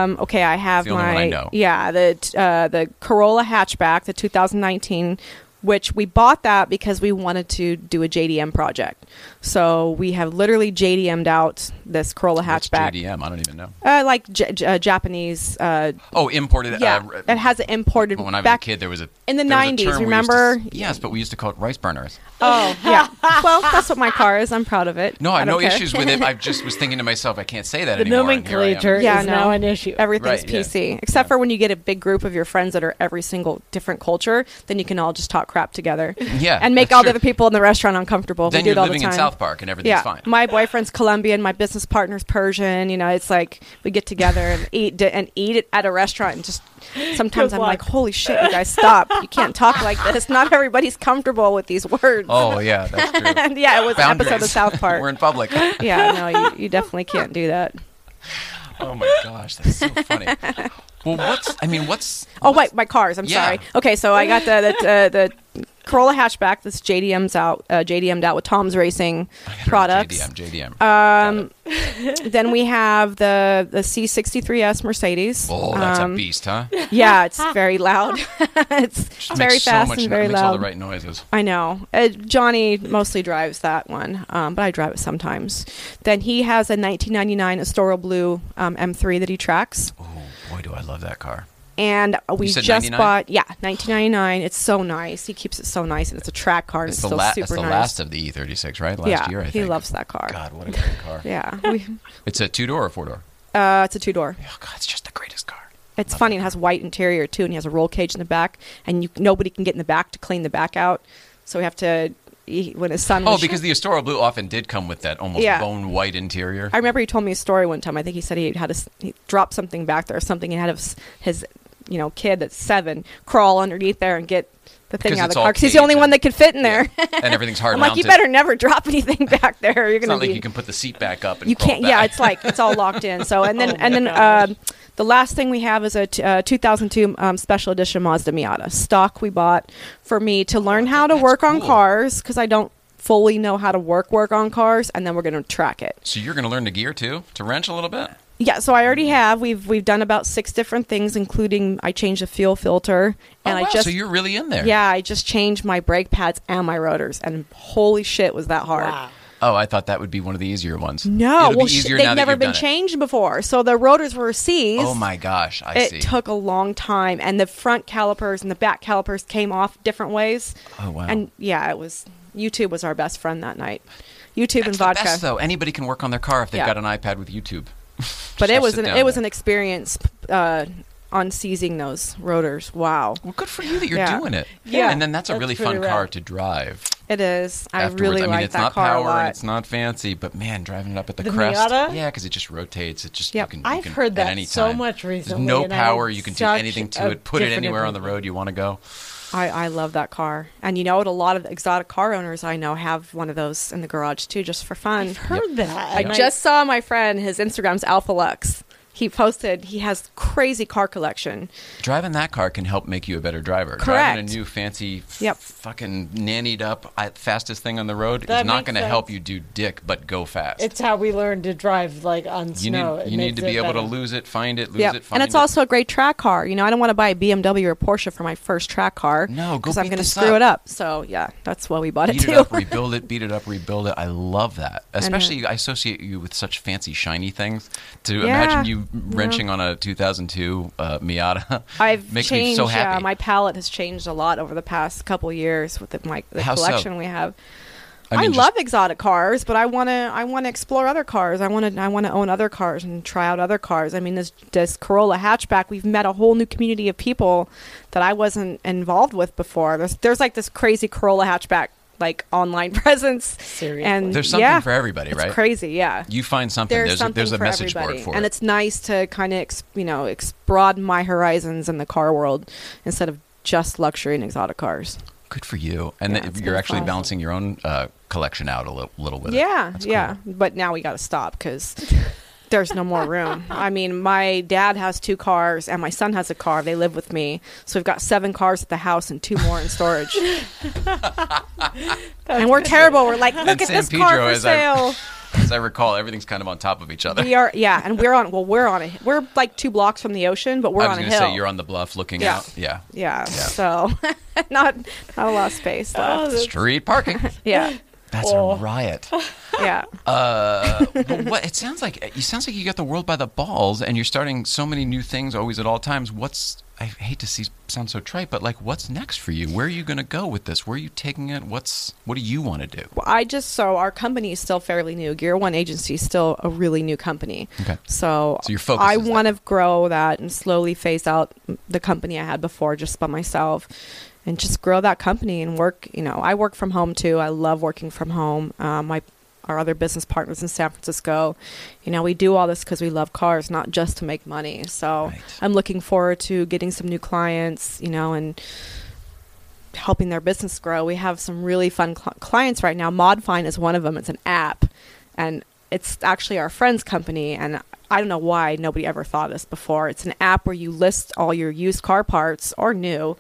Speaker 1: was
Speaker 4: Um, okay, I have
Speaker 1: It's the only
Speaker 4: my
Speaker 1: I
Speaker 4: yeah the uh, the Corolla hatchback, the 2019, which we bought that because we wanted to do a JDM project. So we have literally JDM'd out this Corolla
Speaker 1: to. What's
Speaker 4: hatchback,
Speaker 1: JDM? I don't even know.
Speaker 4: uh, like J- J- uh, Japanese. Uh,
Speaker 1: Oh, imported.
Speaker 4: yeah,
Speaker 1: uh,
Speaker 4: it has an imported
Speaker 1: when I was
Speaker 4: back
Speaker 1: a kid, there was a
Speaker 4: in the
Speaker 1: there was a
Speaker 4: 90s,
Speaker 1: term we to
Speaker 4: remember?
Speaker 1: yes, but we used to call it rice burners.
Speaker 4: Oh, <laughs> yeah. well, that's what my car is. I'm proud of it.
Speaker 1: No, I have no
Speaker 4: care.
Speaker 1: issues with it. I <laughs> just was thinking to myself, I can't say that
Speaker 2: The
Speaker 1: anymore. and here
Speaker 2: nomenclature
Speaker 4: Yeah,
Speaker 2: is
Speaker 4: no.
Speaker 2: now an issue.
Speaker 4: Everything's
Speaker 1: Right, yeah.
Speaker 4: PC, except
Speaker 1: Yeah.
Speaker 4: for when you get a big group of your friends that are every single different culture. Then you can all just talk crap together
Speaker 1: Yeah,
Speaker 4: and make
Speaker 1: that's
Speaker 4: all the other people in the restaurant uncomfortable.
Speaker 1: Then
Speaker 4: we do
Speaker 1: you're
Speaker 4: it all
Speaker 1: living
Speaker 4: the time.
Speaker 1: in South Park and everything's
Speaker 4: yeah,
Speaker 1: fine.
Speaker 4: my boyfriend's Colombian, my business partner's Persian. You know, it's like we get together and <laughs> eat di- and eat it at a restaurant, and just sometimes
Speaker 2: Good
Speaker 4: I'm
Speaker 2: luck.
Speaker 4: like, "Holy shit, you guys, stop! You can't talk like this. <laughs> Not everybody's comfortable with these words."
Speaker 1: oh yeah, that's true. <laughs>
Speaker 4: and yeah, it was an episode of South Park.
Speaker 1: We're in public.
Speaker 4: yeah, no, you, you definitely can't do that.
Speaker 1: Oh my gosh, that's so funny. Well, what's? I mean, what's?
Speaker 4: Oh
Speaker 1: what's-
Speaker 4: wait, my cars. I'm
Speaker 1: Yeah.
Speaker 4: sorry. Okay, so I got the the, uh, the Corolla hatchback. This JDM's out. Uh, JDM'd out with Tom's Racing products.
Speaker 1: JDM, JDM.
Speaker 4: Um, <laughs> then we have the the C63s Mercedes.
Speaker 1: oh, that's
Speaker 4: Um,
Speaker 1: a beast, huh?
Speaker 4: Yeah, it's very loud. <laughs> it's
Speaker 1: Just
Speaker 4: very
Speaker 1: makes so
Speaker 4: fast
Speaker 1: much
Speaker 4: and very
Speaker 1: makes all
Speaker 4: loud.
Speaker 1: the right noises.
Speaker 4: I know. Uh, Johnny mostly drives that one, um, but I drive it sometimes. Then he has a 1999 Estoril Blue um, M3 that he tracks.
Speaker 1: Oh boy, do I love that car.
Speaker 4: And we just
Speaker 1: 99?
Speaker 4: bought, yeah, 1999. It's so nice. He keeps it so nice, and it's a track car. And
Speaker 1: It's
Speaker 4: it's
Speaker 1: the,
Speaker 4: so
Speaker 1: la-
Speaker 4: super
Speaker 1: it's the
Speaker 4: nice.
Speaker 1: last of the E36, right? Last
Speaker 4: yeah,
Speaker 1: year, I
Speaker 4: he
Speaker 1: think.
Speaker 4: loves that car.
Speaker 1: God, what a great car. <laughs>
Speaker 4: Yeah, we, <laughs>
Speaker 1: It's a two door or four door.
Speaker 4: uh, it's a two door.
Speaker 1: Oh God, it's just the greatest car.
Speaker 4: It's funny. It has white interior too, and he has a roll cage in the back, and you nobody can get in the back to clean the back out. So we have to. He, when his son
Speaker 1: Oh, because the Estoril Blue often did come with that almost
Speaker 4: Yeah.
Speaker 1: bone white interior.
Speaker 4: I remember he told me a story one time. I think he said he had a, he dropped something back there or something. He had his, his you know kid that's seven crawl underneath there and get the thing out of the car because he's the only one that could fit in there.
Speaker 1: and everything's hard <laughs>
Speaker 4: I'm like,
Speaker 1: mounted.
Speaker 4: you better never drop <laughs> anything back there. You're
Speaker 1: It's
Speaker 4: gonna
Speaker 1: not like you can put the seat back up and
Speaker 4: you can't. Yeah, it's like it's all locked in. So and <laughs> then
Speaker 2: Oh
Speaker 4: and then
Speaker 2: gosh.
Speaker 4: Um, the last thing we have is a t- uh, 2002 um, special edition Mazda Miata stock we bought for me to learn how to
Speaker 1: that's
Speaker 4: work on
Speaker 1: cool.
Speaker 4: cars because I don't fully know how to work work on cars, and then we're gonna track it.
Speaker 1: So you're going to learn to gear too, to wrench a little bit.
Speaker 4: Yeah, so I already have. We've we've done about six different things, including I changed the fuel filter, and
Speaker 1: oh, wow,
Speaker 4: I just
Speaker 1: so you're really in there.
Speaker 4: yeah, I just changed my brake pads and my rotors, and holy shit, was that hard.
Speaker 2: Wow.
Speaker 1: Oh, I thought that would be one of the easier ones.
Speaker 4: No, well,
Speaker 1: be
Speaker 4: sh- they've never been changed before. So the rotors were seized.
Speaker 1: Oh my gosh, I
Speaker 4: it
Speaker 1: see.
Speaker 4: took a long time, and the front calipers and the back calipers came off different ways.
Speaker 1: oh wow.
Speaker 4: And yeah, it was YouTube was our best friend that night. YouTube
Speaker 1: That's
Speaker 4: and
Speaker 1: the
Speaker 4: vodka.
Speaker 1: best though. Anybody can work on their car if they've
Speaker 4: Yeah.
Speaker 1: got an iPad with YouTube. <laughs>
Speaker 4: but it was an it was an experience. Uh, on seizing those rotors. Wow,
Speaker 1: Well, good for you that you're
Speaker 4: Yeah.
Speaker 1: doing it.
Speaker 2: Yeah,
Speaker 1: and then that's a really fun
Speaker 2: pretty
Speaker 1: car to drive.
Speaker 4: it is. I
Speaker 1: afterwards.
Speaker 4: really
Speaker 1: I mean,
Speaker 4: like
Speaker 1: it's
Speaker 4: that
Speaker 1: not
Speaker 4: car
Speaker 1: power
Speaker 4: a lot.
Speaker 1: and it's not fancy, but man, driving it up at the,
Speaker 2: The
Speaker 1: crest,
Speaker 2: Miata?
Speaker 1: yeah, because it just rotates. It just
Speaker 4: Yep.
Speaker 1: you can.
Speaker 2: I've
Speaker 1: can-
Speaker 2: heard that so
Speaker 1: time.
Speaker 2: much
Speaker 1: There's
Speaker 2: recently.
Speaker 1: no power. You can do anything to
Speaker 2: a
Speaker 1: it. Put it
Speaker 2: different
Speaker 1: anywhere on the road you want to go.
Speaker 4: I, I love that car. And you know what? A lot of exotic car owners I know have one of those in the garage too, just for fun.
Speaker 2: I've heard that.
Speaker 4: I
Speaker 2: and
Speaker 4: just saw my friend, his Instagram's Alpha Lux. He posted he has crazy car collection.
Speaker 1: Driving that car can help make you a better driver. Driving a new fancy, f-
Speaker 4: Yep.
Speaker 1: fucking nannied up fastest thing on the road
Speaker 2: That
Speaker 1: is not going to help you do dick, but go fast.
Speaker 2: It's how we learned to drive like on
Speaker 1: you
Speaker 2: snow.
Speaker 1: need you need to be
Speaker 2: it
Speaker 1: able to lose it, find it, lose
Speaker 4: Yeah,
Speaker 1: it, find it.
Speaker 4: and it's
Speaker 1: it.
Speaker 4: also a great track car. You know, I don't want to buy a BMW or a Porsche for my first track car.
Speaker 1: No, go
Speaker 4: because I'm going to screw
Speaker 1: up.
Speaker 4: it up. So yeah, that's why we bought
Speaker 1: beat
Speaker 4: it
Speaker 1: it
Speaker 4: too.
Speaker 1: up, rebuild it, beat it up, rebuild it. I love that. <laughs>
Speaker 4: know.
Speaker 1: Especially, I associate you with such fancy, shiny things. To
Speaker 4: Yeah.
Speaker 1: imagine you wrenching on a 2002 uh, Miata <laughs>
Speaker 4: I've
Speaker 1: makes
Speaker 4: changed.
Speaker 1: me so happy.
Speaker 4: Yeah, my palette has changed a lot over the past couple years with the, my the
Speaker 1: How so?
Speaker 4: collection we have. I,
Speaker 1: mean, just-
Speaker 4: love exotic cars, but I want to I want to explore other cars. I want to I want to own other cars and try out other cars. I mean, this this Corolla hatchback, we've met a whole new community of people that I wasn't involved with before. There's there's like this crazy Corolla hatchback like online <laughs> presence.
Speaker 2: Seriously.
Speaker 4: And
Speaker 1: There's something
Speaker 4: yeah,
Speaker 1: for everybody,
Speaker 4: it's
Speaker 1: right?
Speaker 4: crazy, yeah.
Speaker 1: You find something.
Speaker 4: There's,
Speaker 1: There's,
Speaker 4: something
Speaker 1: a, there's a
Speaker 4: for
Speaker 1: message
Speaker 4: everybody.
Speaker 1: board for
Speaker 4: and
Speaker 1: it.
Speaker 4: it's nice to kind of ex- you know ex- broaden my horizons in the car world instead of just luxury and exotic cars.
Speaker 1: Good for you. And
Speaker 4: Yeah,
Speaker 1: that you're actually
Speaker 4: fun.
Speaker 1: balancing your own uh, collection out a little, little with it.
Speaker 4: Yeah,
Speaker 1: That's
Speaker 4: yeah. But now we got to stop because there's no more room. <laughs> I mean, my dad has two cars and my son has a car. They live with me, so we've got seven cars at the house and two more in storage. <laughs> and we're terrible. We're like, look
Speaker 1: And
Speaker 4: at
Speaker 1: San
Speaker 4: this car for
Speaker 1: as I-
Speaker 4: sale. <laughs>
Speaker 1: As I recall, everything's kind of on top of each other.
Speaker 4: we are, yeah, and we're on. Well, we're on a. We're like two blocks from the ocean, but we're
Speaker 1: I was
Speaker 4: on a
Speaker 1: going to
Speaker 4: hill.
Speaker 1: say you're on the bluff looking
Speaker 4: Yeah.
Speaker 1: out. Yeah.
Speaker 4: Yeah. yeah. So not not a lot of space
Speaker 2: Oh.
Speaker 1: Street parking.
Speaker 4: Yeah.
Speaker 1: That's
Speaker 2: Oh.
Speaker 1: a riot. <laughs>
Speaker 4: Yeah.
Speaker 1: Uh, but what it sounds like it sounds like you got the world by the balls, and you're starting so many new things always at all times. What's I hate to see sound so trite, but like, what's next for you? Where are you going to go with this? Where are you taking it? What's what do you want to do?
Speaker 4: Well, I just so our company is still fairly new. Gear One Agency is still a really new company.
Speaker 1: Okay.
Speaker 4: So,
Speaker 1: So your focus
Speaker 4: I want to grow that and slowly phase out the company I had before just by myself, and just grow that company and work. You know, I work from home too. I love working from home. Um, my our other business partners in San Francisco, you know, we do all this because we love cars, not just to make money. So
Speaker 1: Right.
Speaker 4: I'm looking forward to getting some new clients. You know, and helping their business grow. We have some really fun cl- clients right now. Modfind is one of them. It's an app, and it's actually our friend's company. And I don't know why nobody ever thought of this before. It's an app where you list all your used car parts or new.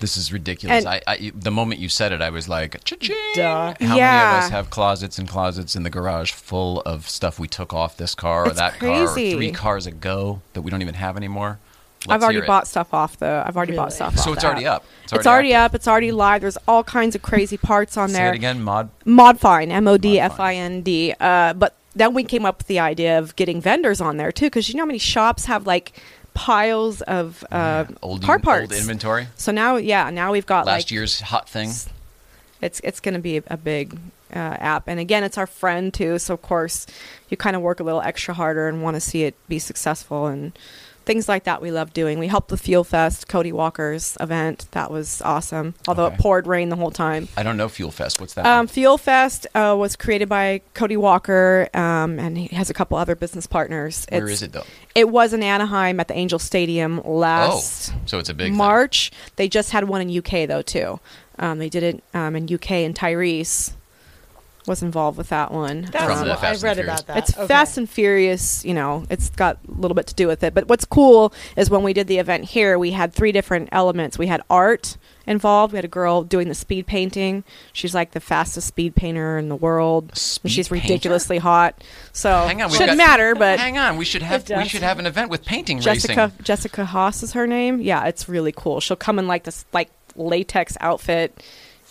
Speaker 1: This is ridiculous.
Speaker 4: And-
Speaker 1: I, I the moment you said it, I was like, Cha-ching!
Speaker 2: Duh.
Speaker 1: How many of us have closets and closets in the garage full of stuff we took off this car or
Speaker 4: It's
Speaker 1: that car or
Speaker 4: crazy.
Speaker 1: three cars ago that we don't even have anymore?
Speaker 4: I've
Speaker 1: Let's
Speaker 4: already
Speaker 1: hear it.
Speaker 4: bought stuff off the. I've already bought stuff.
Speaker 1: So
Speaker 4: off
Speaker 1: it's
Speaker 4: the
Speaker 1: already
Speaker 4: app.
Speaker 1: up.
Speaker 4: It's already
Speaker 1: active.
Speaker 4: up. It's already live. There's all kinds of crazy parts on
Speaker 1: Say
Speaker 4: there.
Speaker 1: it again, mod.
Speaker 4: Modfind, M O D F I N D. Uh, but then we came up with the idea of getting vendors on there too, because you know how many shops have like piles of uh,
Speaker 1: old,
Speaker 4: car
Speaker 1: old inventory.
Speaker 4: So now, yeah, now we've got
Speaker 1: Last
Speaker 4: like
Speaker 1: year's hot thing.
Speaker 4: it's it's going to be a, a big uh, app, and again, it's our friend too. So of course, you kind of work a little extra harder and want to see it be successful and things like that. We love doing. We helped the Fuel Fest, Cody Walker's event. That was awesome. Although
Speaker 1: Okay.
Speaker 4: it poured rain the whole time.
Speaker 1: I don't know Fuel Fest. What's that?
Speaker 4: Um. Fuel Fest uh, was created by Cody Walker, um, and he has a couple other business partners.
Speaker 1: Where
Speaker 4: It's-
Speaker 1: is it though?
Speaker 4: It was in Anaheim at the Angel Stadium last
Speaker 1: oh, so it's a big thing.
Speaker 4: March. They just had one in UK though too. Um, they did it um, in UK, and Tyrese was involved with that one.
Speaker 2: That's
Speaker 1: From
Speaker 4: Um,
Speaker 1: the Fast
Speaker 2: I
Speaker 1: and
Speaker 2: read
Speaker 1: Furious.
Speaker 2: about that.
Speaker 4: it's
Speaker 2: Okay.
Speaker 4: Fast and Furious, you know, it's got a little bit to do with it. But what's cool is when we did the event here, we had three different elements. We had art involved. We had a girl doing the speed painting. She's like the fastest speed painter in the world.
Speaker 1: Speed
Speaker 4: and she's
Speaker 1: painter?
Speaker 4: ridiculously hot. So
Speaker 1: Hang on, we've
Speaker 4: shouldn't
Speaker 1: got-
Speaker 4: matter, but
Speaker 1: Hang on, we should have
Speaker 2: It
Speaker 1: we
Speaker 2: does.
Speaker 1: should have an event with painting
Speaker 4: Jessica
Speaker 1: racing.
Speaker 4: Jessica Haas is her name. Yeah, it's really cool. She'll come in like this like latex outfit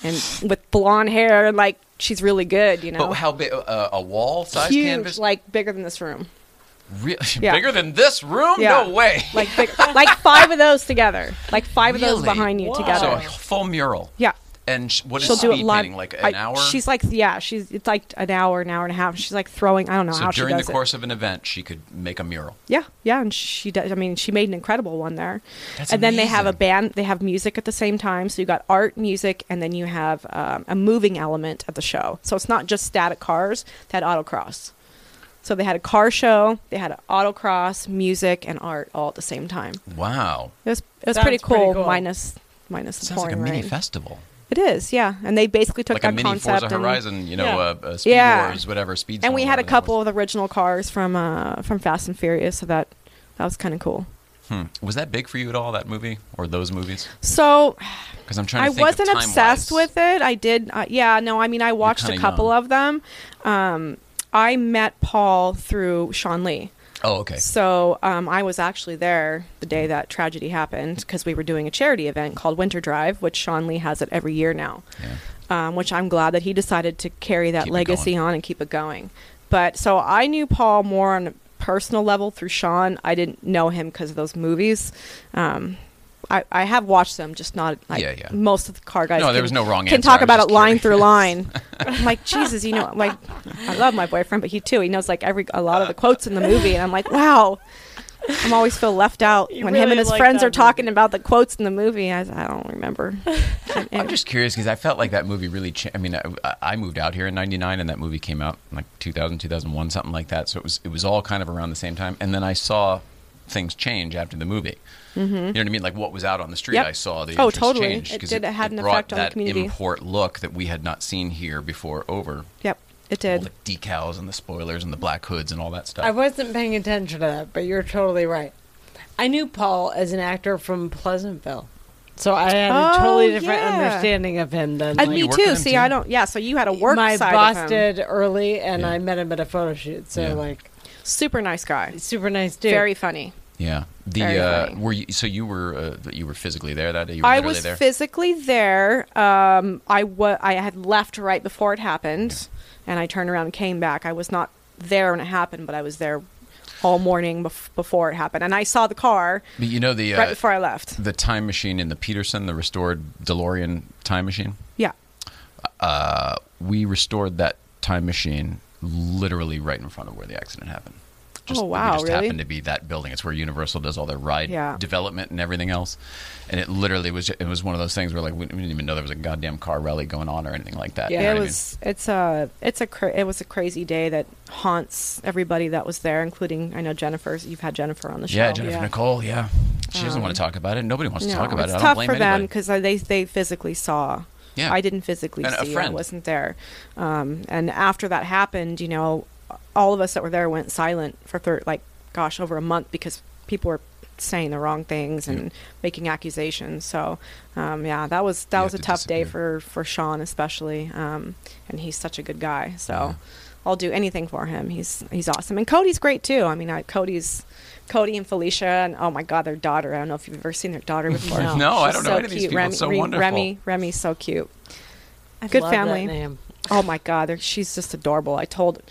Speaker 4: and with blonde hair and like she's really good, you know.
Speaker 1: But how big? Uh, a wall size
Speaker 4: Huge,
Speaker 1: canvas?
Speaker 4: like bigger than this room.
Speaker 1: Re- <laughs>
Speaker 4: Yeah.
Speaker 1: Bigger than this room?
Speaker 4: Yeah.
Speaker 1: No way.
Speaker 4: Like big, like five of those together. Like five of those behind you
Speaker 2: together.
Speaker 1: So a full mural.
Speaker 4: yeah.
Speaker 1: And sh- what is
Speaker 4: She'll do it
Speaker 1: speed
Speaker 4: live.
Speaker 1: painting? Like an
Speaker 4: I-
Speaker 1: hour?
Speaker 4: She's like, yeah, she's it's like an hour, an hour and a half. She's like throwing. I don't know
Speaker 1: so
Speaker 4: how
Speaker 1: during the
Speaker 4: does
Speaker 1: course of an event, she could make a mural.
Speaker 4: Yeah, yeah, and she does. I mean, she made an incredible one there.
Speaker 1: That's
Speaker 4: and then they have a band. They have music at the same time. So you got art, music, and then you have um, a moving element at the show. So it's not just static cars. They had autocross. So they had a car show. They had an autocross, music, and art all at the same time.
Speaker 1: Wow.
Speaker 4: It was it was
Speaker 2: Sounds
Speaker 4: pretty
Speaker 2: pretty
Speaker 4: cool.
Speaker 2: cool.
Speaker 4: Minus minus the
Speaker 1: Sounds like a mini
Speaker 4: rain.
Speaker 1: festival.
Speaker 4: It is, yeah. And they basically took
Speaker 1: Like a
Speaker 4: that
Speaker 1: mini
Speaker 4: concept
Speaker 1: Forza
Speaker 4: and,
Speaker 1: Horizon, you know,
Speaker 2: Yeah.
Speaker 1: uh, uh, Speed
Speaker 4: Yeah.
Speaker 1: Wars, whatever, Speed
Speaker 4: and we had a couple
Speaker 1: was.
Speaker 4: of the original cars from uh, from Fast and Furious, so that that was kind of cool.
Speaker 1: Hmm. Was that big for you at all, that movie? Or those movies?
Speaker 4: So
Speaker 1: Because I'm trying to
Speaker 4: I wasn't obsessed with it. I did, uh, yeah. No, I mean I watched a couple
Speaker 1: young.
Speaker 4: of them. Um, I met Paul through Sean Lee.
Speaker 1: Oh, okay.
Speaker 4: So um, I was actually there the day that tragedy happened because we were doing a charity event called Winter Drive, which Sean Lee has it every year now.
Speaker 1: Yeah.
Speaker 4: um, which I'm glad that he decided to carry that
Speaker 1: Keep
Speaker 4: legacy on and keep it going. But so I knew Paul more on a personal level through Sean. I didn't know him because of those movies. Um, I, I have watched them, just not like
Speaker 1: Yeah, yeah.
Speaker 4: most of the car guys.
Speaker 1: No, there
Speaker 4: can-
Speaker 1: was no wrong
Speaker 4: Can
Speaker 1: answer.
Speaker 4: talk about
Speaker 1: just
Speaker 4: it line through line. I'm like Jesus, you know, like I love my boyfriend, but he too. He knows like every a lot of the quotes in the movie, and I'm like, wow. I'm always feel left out
Speaker 2: You
Speaker 4: when him and his
Speaker 2: like
Speaker 4: friends
Speaker 2: that
Speaker 4: are talking about the quotes in the movie. I, I don't remember. And-
Speaker 1: I'm just curious because I felt like that movie really. Cha- I mean, I, I moved out here in '99, and that movie came out in like 2000, 2001, something like that. So it was it was all kind of around the same time. And then I saw things change after the movie. You know what I mean? Like what was out on the street,
Speaker 4: Mm-hmm. Yep.
Speaker 1: I saw the
Speaker 4: Oh, totally.
Speaker 1: change
Speaker 4: It
Speaker 1: 'cause
Speaker 4: did- it had an effect on the
Speaker 1: that
Speaker 4: community.
Speaker 1: import look that we had not seen here before over.
Speaker 4: yep, it
Speaker 1: All
Speaker 4: did.
Speaker 1: the decals and the spoilers and the black hoods and all that stuff.
Speaker 2: I wasn't paying attention to that, but you're totally right. I knew Paul as an actor from Pleasantville, so I had a
Speaker 4: Oh,
Speaker 2: totally different
Speaker 4: yeah.
Speaker 2: understanding of him than
Speaker 4: And
Speaker 1: Oh,
Speaker 2: like,
Speaker 4: me too. See,
Speaker 1: too?
Speaker 4: I don't. Yeah, so you had a work
Speaker 2: my
Speaker 4: side
Speaker 2: boss
Speaker 4: of him.
Speaker 2: did early, and
Speaker 1: Yeah.
Speaker 2: I met him at a photo shoot. So
Speaker 1: Yeah.
Speaker 2: like,
Speaker 4: Super nice guy.
Speaker 2: super nice dude.
Speaker 4: Very funny.
Speaker 1: Yeah. The uh, were you, so you were uh, you were physically there that day. You were
Speaker 4: I was
Speaker 1: there.
Speaker 4: physically there. Um, I wa- I had left right before it happened, and I turned around and came back. I was not there when it happened, but I was there all morning bef- before it happened, and I saw the car
Speaker 1: But you know the uh,
Speaker 4: right before I left.
Speaker 1: the time machine in the Petersen, the restored DeLorean time machine.
Speaker 4: Yeah.
Speaker 1: Uh, we restored that time machine literally right in front of where the accident happened. Just,
Speaker 4: Oh,
Speaker 1: we
Speaker 4: wow,
Speaker 1: just
Speaker 4: really?
Speaker 1: happened to be that building. It's where Universal does all their ride
Speaker 4: Yeah.
Speaker 1: development and everything else. And it literally was. just, It was one of those things where like we didn't even know there was a goddamn car rally going on or anything like that.
Speaker 2: Yeah.
Speaker 1: You know
Speaker 4: it
Speaker 1: what I
Speaker 4: was. It's a. It's a. Cra- it was a crazy day that haunts everybody that was there, including I know Jennifer's. You've had Jennifer on the show.
Speaker 1: Yeah, Jennifer
Speaker 2: Yeah.
Speaker 1: Nicole. Yeah, she doesn't
Speaker 4: Um,
Speaker 1: want to talk about it. Nobody wants to
Speaker 4: No,
Speaker 1: talk about it. I
Speaker 4: tough
Speaker 1: don't blame
Speaker 4: for them because they they physically saw.
Speaker 1: Yeah.
Speaker 4: I didn't physically
Speaker 1: And
Speaker 4: see. I wasn't there. Um, and after that happened, you know, all of us that were there went silent for thir- like, gosh, over a month because people were saying the wrong things and making accusations. So, um, yeah, that was that
Speaker 1: You
Speaker 4: was a
Speaker 1: to
Speaker 4: tough day for for Sean especially. Um, and he's such a good guy. So.
Speaker 1: Yeah.
Speaker 4: I'll do anything for him. He's he's awesome, and Cody's great too. I mean, I, Cody's Cody and Felicia, and oh my God, their daughter. I don't know if you've ever seen their daughter <laughs> before.
Speaker 2: No.
Speaker 1: No, I don't know
Speaker 4: so
Speaker 1: any of these
Speaker 4: cute.
Speaker 1: people.
Speaker 4: Remy,
Speaker 1: It's so
Speaker 4: Re-
Speaker 1: wonderful.
Speaker 4: Remy, Remy's so cute.
Speaker 2: I
Speaker 4: Good
Speaker 2: love that
Speaker 4: family.
Speaker 2: name.
Speaker 4: Oh my God, she's just adorable. I told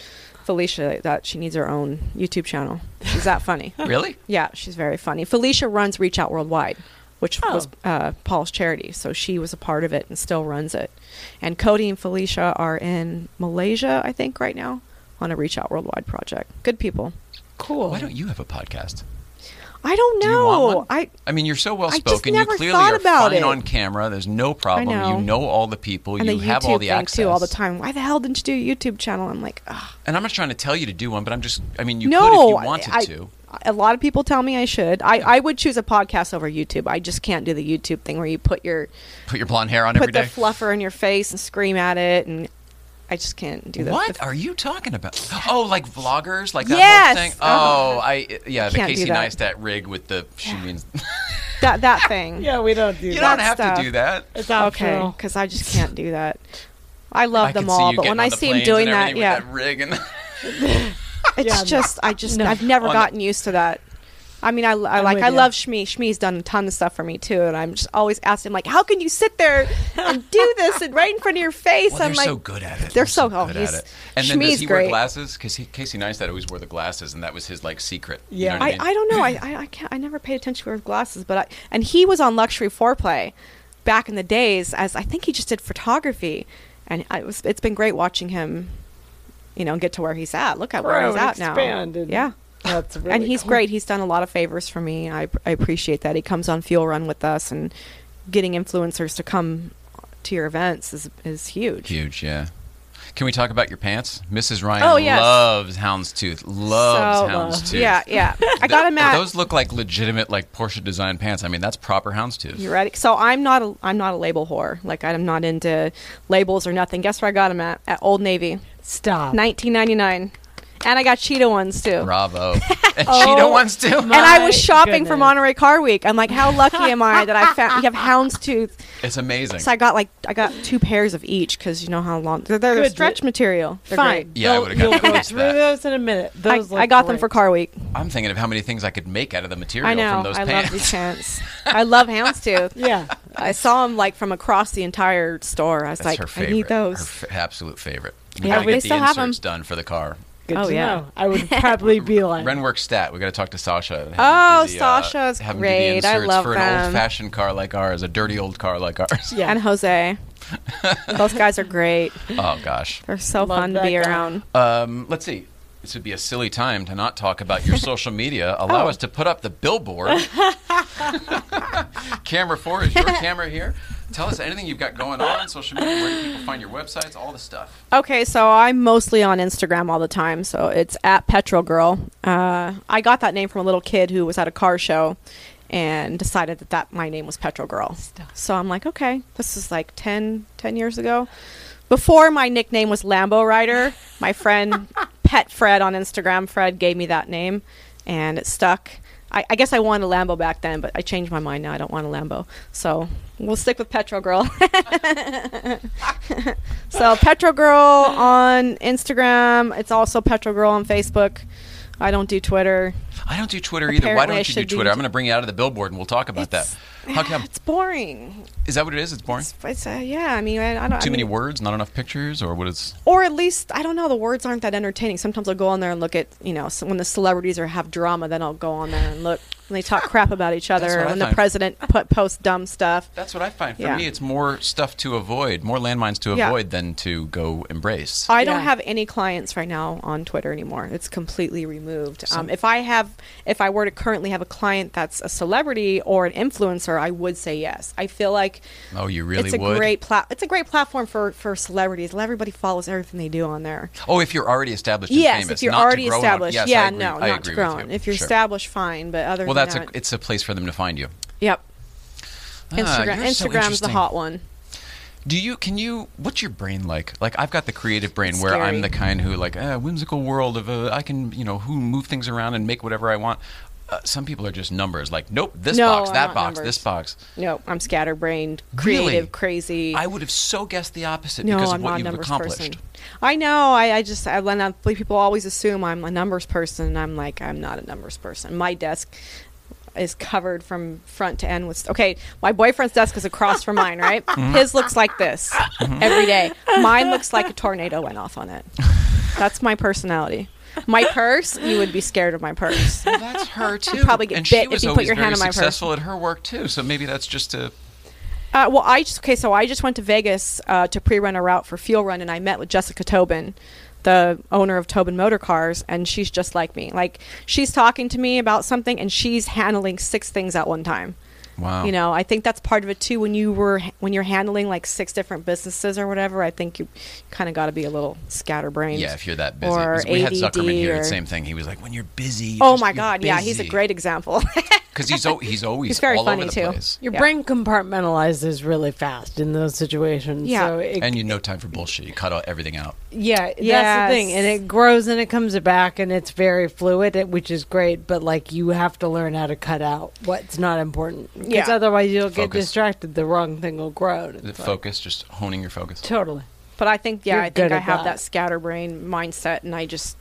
Speaker 4: Felicia that she needs her own YouTube channel. She's that funny. <laughs>
Speaker 1: Really?
Speaker 4: yeah, she's very funny. Felicia runs Reach Out Worldwide, which
Speaker 2: Oh.
Speaker 4: was uh, Paul's charity, so she was a part of it and still runs it. And Cody and Felicia are in Malaysia, I think, right now on a Reach Out Worldwide project. Good people.
Speaker 2: Cool.
Speaker 1: Why don't you have a podcast?
Speaker 4: I don't
Speaker 1: Do
Speaker 4: know.
Speaker 1: one?
Speaker 4: I
Speaker 1: I mean, you're so well spoken. You clearly are
Speaker 4: about
Speaker 1: fine
Speaker 4: it.
Speaker 1: on camera. There's no problem.
Speaker 4: know.
Speaker 1: You know all the people.
Speaker 4: and
Speaker 1: you
Speaker 4: the
Speaker 1: have all the access
Speaker 4: too all the time. Why the hell didn't you do a YouTube channel? I'm like, ugh.
Speaker 1: And I'm not trying to tell you to do one, but I'm just. I mean, you
Speaker 4: no,
Speaker 1: could if you wanted
Speaker 4: I,
Speaker 1: to.
Speaker 4: A lot of people tell me I should. I, I would choose a podcast over YouTube. I just can't do the YouTube thing where you put your
Speaker 1: Put your blonde hair on every
Speaker 4: put the fluffer in your face and scream at it, and I just can't do that.
Speaker 1: What are you talking about? <gasps> Oh, like vloggers, like that
Speaker 4: Yes!
Speaker 1: whole thing.
Speaker 4: Oh.
Speaker 1: Oh, I yeah, the
Speaker 4: Can't do
Speaker 1: Casey
Speaker 4: that.
Speaker 1: Neistat rig with the. She means <laughs>
Speaker 4: that that thing? <laughs>
Speaker 2: Yeah, we don't do that.
Speaker 1: you
Speaker 2: that.
Speaker 1: don't have
Speaker 4: stuff.
Speaker 1: to do that.
Speaker 2: It's
Speaker 4: Okay,
Speaker 2: optional.
Speaker 4: because I just can't do that. I love
Speaker 1: I
Speaker 4: them
Speaker 1: see
Speaker 4: all,
Speaker 1: you
Speaker 4: but
Speaker 1: getting
Speaker 4: when
Speaker 1: on
Speaker 4: I
Speaker 1: the
Speaker 4: see him
Speaker 1: planes
Speaker 4: doing
Speaker 1: and
Speaker 4: that,
Speaker 1: everything
Speaker 4: yeah,
Speaker 1: with that rig and <laughs>
Speaker 4: it's
Speaker 2: Yeah, no.
Speaker 4: just I just
Speaker 2: No.
Speaker 4: I've never
Speaker 1: On the-
Speaker 4: gotten used to that. I mean, I, I like I
Speaker 2: ya.
Speaker 4: love Shmee. Shmee's done a ton of stuff for me too, and I'm just always asking him like, how can you sit there and do this and right in front of your face?
Speaker 1: well,
Speaker 4: I'm
Speaker 1: they're
Speaker 4: like,
Speaker 1: so good at it.
Speaker 4: they're so- oh,
Speaker 1: good
Speaker 4: he's-
Speaker 1: at it. And then does
Speaker 4: Shmee's
Speaker 1: he wear glasses? Because Casey Neistat always wore the glasses, and that was his like secret. You
Speaker 2: Yeah.
Speaker 1: know I,
Speaker 4: I,
Speaker 1: mean?
Speaker 4: I don't know. I, I I can't. I never paid attention to his glasses, but I and he was on Luxury Foreplay back in the days as I think he just did photography, and I was it's been great watching him, you know, get to where he's at. Look at where he's
Speaker 2: and
Speaker 4: at now.
Speaker 2: expand and-
Speaker 4: Yeah.
Speaker 2: That's really
Speaker 4: and he's
Speaker 2: cool.
Speaker 4: great. He's done a lot of favors for me. I, I appreciate that. He comes on Fuel Run with us, and getting influencers to come to your events is is huge.
Speaker 1: Huge, yeah. Can we talk about your pants? Mrs. Ryan
Speaker 4: Oh, yes.
Speaker 1: loves houndstooth. Loves
Speaker 4: So, uh,
Speaker 1: houndstooth.
Speaker 4: Yeah, yeah. I got him at.
Speaker 1: Those look like legitimate, like Porsche design pants. I mean, that's proper houndstooth.
Speaker 4: You ready? So I'm not a I'm not a label whore. Like I'm not into labels or nothing. Guess where I got them at? At Old Navy,
Speaker 2: Stop.
Speaker 4: 1999, and I got Cheetah ones too.
Speaker 1: Bravo. <laughs> and
Speaker 2: Oh,
Speaker 1: Cheetah ones too.
Speaker 4: and I was
Speaker 2: My
Speaker 4: shopping for. Monterey Car Week. I'm like, how lucky am I that I found you have houndstooth?
Speaker 1: It's amazing.
Speaker 4: So I got like I got two pairs of each because you know how long they're, they're
Speaker 2: Good.
Speaker 4: stretch material. They're
Speaker 2: Fine.
Speaker 4: great.
Speaker 1: Yeah, I
Speaker 2: You'll-
Speaker 1: would've got
Speaker 2: You'll go through those in a minute.
Speaker 4: I,
Speaker 2: Those look
Speaker 4: I got them for Car Week.
Speaker 1: I'm thinking of how many things I could make out of the material
Speaker 4: I know.
Speaker 1: from those
Speaker 4: I
Speaker 1: pants.
Speaker 4: love these pants. I love houndstooth. <laughs>
Speaker 2: Yeah.
Speaker 4: I saw them like from across the entire store. I was
Speaker 1: That's
Speaker 4: like,
Speaker 1: her
Speaker 4: I
Speaker 1: favorite.
Speaker 4: need
Speaker 1: Her
Speaker 4: those.
Speaker 1: f- absolute favorite. We
Speaker 4: Yeah,
Speaker 1: gotta
Speaker 4: they
Speaker 1: the
Speaker 4: still have 'em.
Speaker 1: inserts done for the car.
Speaker 2: Good
Speaker 4: Oh,
Speaker 2: to
Speaker 4: yeah.
Speaker 2: know. I would <laughs> probably be like,
Speaker 1: Renwork Stat. We got to talk to Sasha. have
Speaker 4: Oh,
Speaker 1: him do the, uh,
Speaker 4: Sasha's
Speaker 1: have him do the
Speaker 4: great. I
Speaker 1: inserts
Speaker 4: love
Speaker 1: for an old-fashioned car like ours, a dirty old car like ours. <laughs>
Speaker 2: yeah.
Speaker 4: And Jose. <laughs> Those guys are great.
Speaker 1: Oh gosh.
Speaker 4: They're so
Speaker 2: Love
Speaker 4: fun to be
Speaker 2: guy.
Speaker 4: around.
Speaker 1: Um, let's see. This would be a silly time to not talk about your social media. Allow
Speaker 4: Oh.
Speaker 1: us to put up the billboard. camera four is your camera here. Tell us anything you've got going on on social media. Where do people find your websites? All the stuff.
Speaker 4: Okay, so I'm mostly on Instagram all the time. So it's at Petrol Girl. Uh, I got that name from a little kid who was at a car show and decided that, that my name was Petrol Girl. So I'm like, okay, this is like 10, 10 years ago. Before my nickname was Lambo Rider, my friend <laughs> Pet Fred on Instagram, Fred gave me that name and it stuck. I, I guess I wanted a Lambo back then, but I changed my mind now. I don't want a Lambo. So we'll stick with Petrol Girl. <laughs> so Petrol Girl on Instagram. It's also Petrol Girl on Facebook. I don't do Twitter.
Speaker 1: I don't do Twitter either. Why
Speaker 4: Apparently
Speaker 1: don't you do
Speaker 4: should be-
Speaker 1: Twitter? I'm going to bring you out of the billboard and we'll talk about
Speaker 4: It's-
Speaker 1: that. How come? <sighs>
Speaker 4: It's boring.
Speaker 1: Is that what it is? It's boring.
Speaker 4: It's, it's, uh, yeah, I mean, I, I don't.
Speaker 1: Too
Speaker 4: I
Speaker 1: many words, not enough pictures, or what is?
Speaker 4: or at least I don't know. The words aren't that entertaining. Sometimes I'll go on there and look at you know so when the celebrities are have drama. Then I'll go on there and look when they talk crap about each <laughs> other. When the president put post dumb stuff.
Speaker 1: That's what I find. For
Speaker 4: Yeah.
Speaker 1: me, it's more stuff to avoid, more landmines to
Speaker 4: Yeah.
Speaker 1: avoid than to go embrace.
Speaker 4: I don't
Speaker 2: Yeah.
Speaker 4: have any clients right now on Twitter anymore. It's completely removed. Um, if I have, if I were to currently have a client that's a celebrity or an influencer, I would say yes. I feel like
Speaker 1: oh, you really
Speaker 4: it's a
Speaker 1: would?
Speaker 4: great plat. It's a great platform for for celebrities. Everybody follows everything they do on there.
Speaker 1: Oh, if you're already established and
Speaker 4: Yes,
Speaker 1: famous.
Speaker 4: if you're already established.
Speaker 1: yes,
Speaker 4: yeah, no,
Speaker 1: I
Speaker 4: not to grow.
Speaker 1: you.
Speaker 4: If you're
Speaker 1: Sure.
Speaker 4: established, fine. But other
Speaker 1: Well, that's a, it's a place for them to find you.
Speaker 4: yep.
Speaker 1: Ah,
Speaker 4: Instagram.
Speaker 1: you're so
Speaker 4: Instagram's the hot one.
Speaker 1: Do you? Can you? What's your brain like? Like I've got the creative brain
Speaker 4: It's
Speaker 1: where I'm the kind who like uh, whimsical world of uh, I can you know who move things around and make whatever I want. Uh, some people are just numbers. Like nope, this
Speaker 4: No,
Speaker 1: box,
Speaker 4: I'm
Speaker 1: that box,
Speaker 4: numbers.
Speaker 1: this box.
Speaker 4: No, I'm scatterbrained,
Speaker 1: Really?
Speaker 4: creative, crazy.
Speaker 1: I would have so guessed the opposite
Speaker 4: no,
Speaker 1: because
Speaker 4: I'm
Speaker 1: of what
Speaker 4: not a
Speaker 1: you've
Speaker 4: numbers
Speaker 1: accomplished.
Speaker 4: person. I know. I, I just I, when I, people always assume I'm a numbers person, and I'm like I'm not a numbers person. My desk is covered from front to end with. Okay, my boyfriend's desk is across from mine. Right, <laughs>
Speaker 1: Mm-hmm.
Speaker 4: his looks like this every day. Mine looks like a tornado went off on it. That's my personality. My purse, you would be scared of my purse.
Speaker 1: Well, that's her too.
Speaker 4: probably get
Speaker 1: and
Speaker 4: bit if you put your hand
Speaker 1: very
Speaker 4: on my purse.
Speaker 1: successful at her work too. So maybe that's just a.
Speaker 4: Uh, well, I just okay. So I just went to Vegas uh, to pre-run a route for Fuel Run, and I met with Jessica Tobin, the owner of Tobin Motor Cars, and she's just like me. Like she's talking to me about something, and she's handling six things at one time.
Speaker 1: Wow.
Speaker 4: You know, I think that's part of it too. When you were when you're handling like six different businesses or whatever, I think you kind of got to be a little scatterbrained.
Speaker 1: Yeah, if you're that busy.
Speaker 4: Or
Speaker 1: we had
Speaker 4: ADD
Speaker 1: Zuckerman here.
Speaker 4: or-
Speaker 1: the Same thing. He was like, when you're busy. you
Speaker 4: Oh
Speaker 1: just-
Speaker 4: my God! Yeah, he's a great example. <laughs>
Speaker 1: Because he's al- he's always
Speaker 4: He's very
Speaker 1: all
Speaker 4: funny,
Speaker 1: over the
Speaker 4: too.
Speaker 1: place.
Speaker 2: Your
Speaker 4: Yeah.
Speaker 2: brain compartmentalizes really fast in those situations.
Speaker 4: Yeah.
Speaker 2: So it,
Speaker 1: And you no time for bullshit. You cut all, everything out.
Speaker 2: yeah, that's the thing. And it grows and it comes back and it's very fluid, it- which is great. But like you have to learn how to cut out what's not important. Because
Speaker 4: Yeah.
Speaker 2: otherwise you'll get
Speaker 1: Focus.
Speaker 2: distracted. The wrong thing will grow. and
Speaker 1: The
Speaker 2: it's like-
Speaker 1: focus, just honing your focus.
Speaker 2: Totally.
Speaker 4: But I think, yeah,
Speaker 2: You're
Speaker 4: I think
Speaker 2: good
Speaker 4: I
Speaker 2: at
Speaker 4: have
Speaker 2: that.
Speaker 4: that scatterbrain mindset, and I just,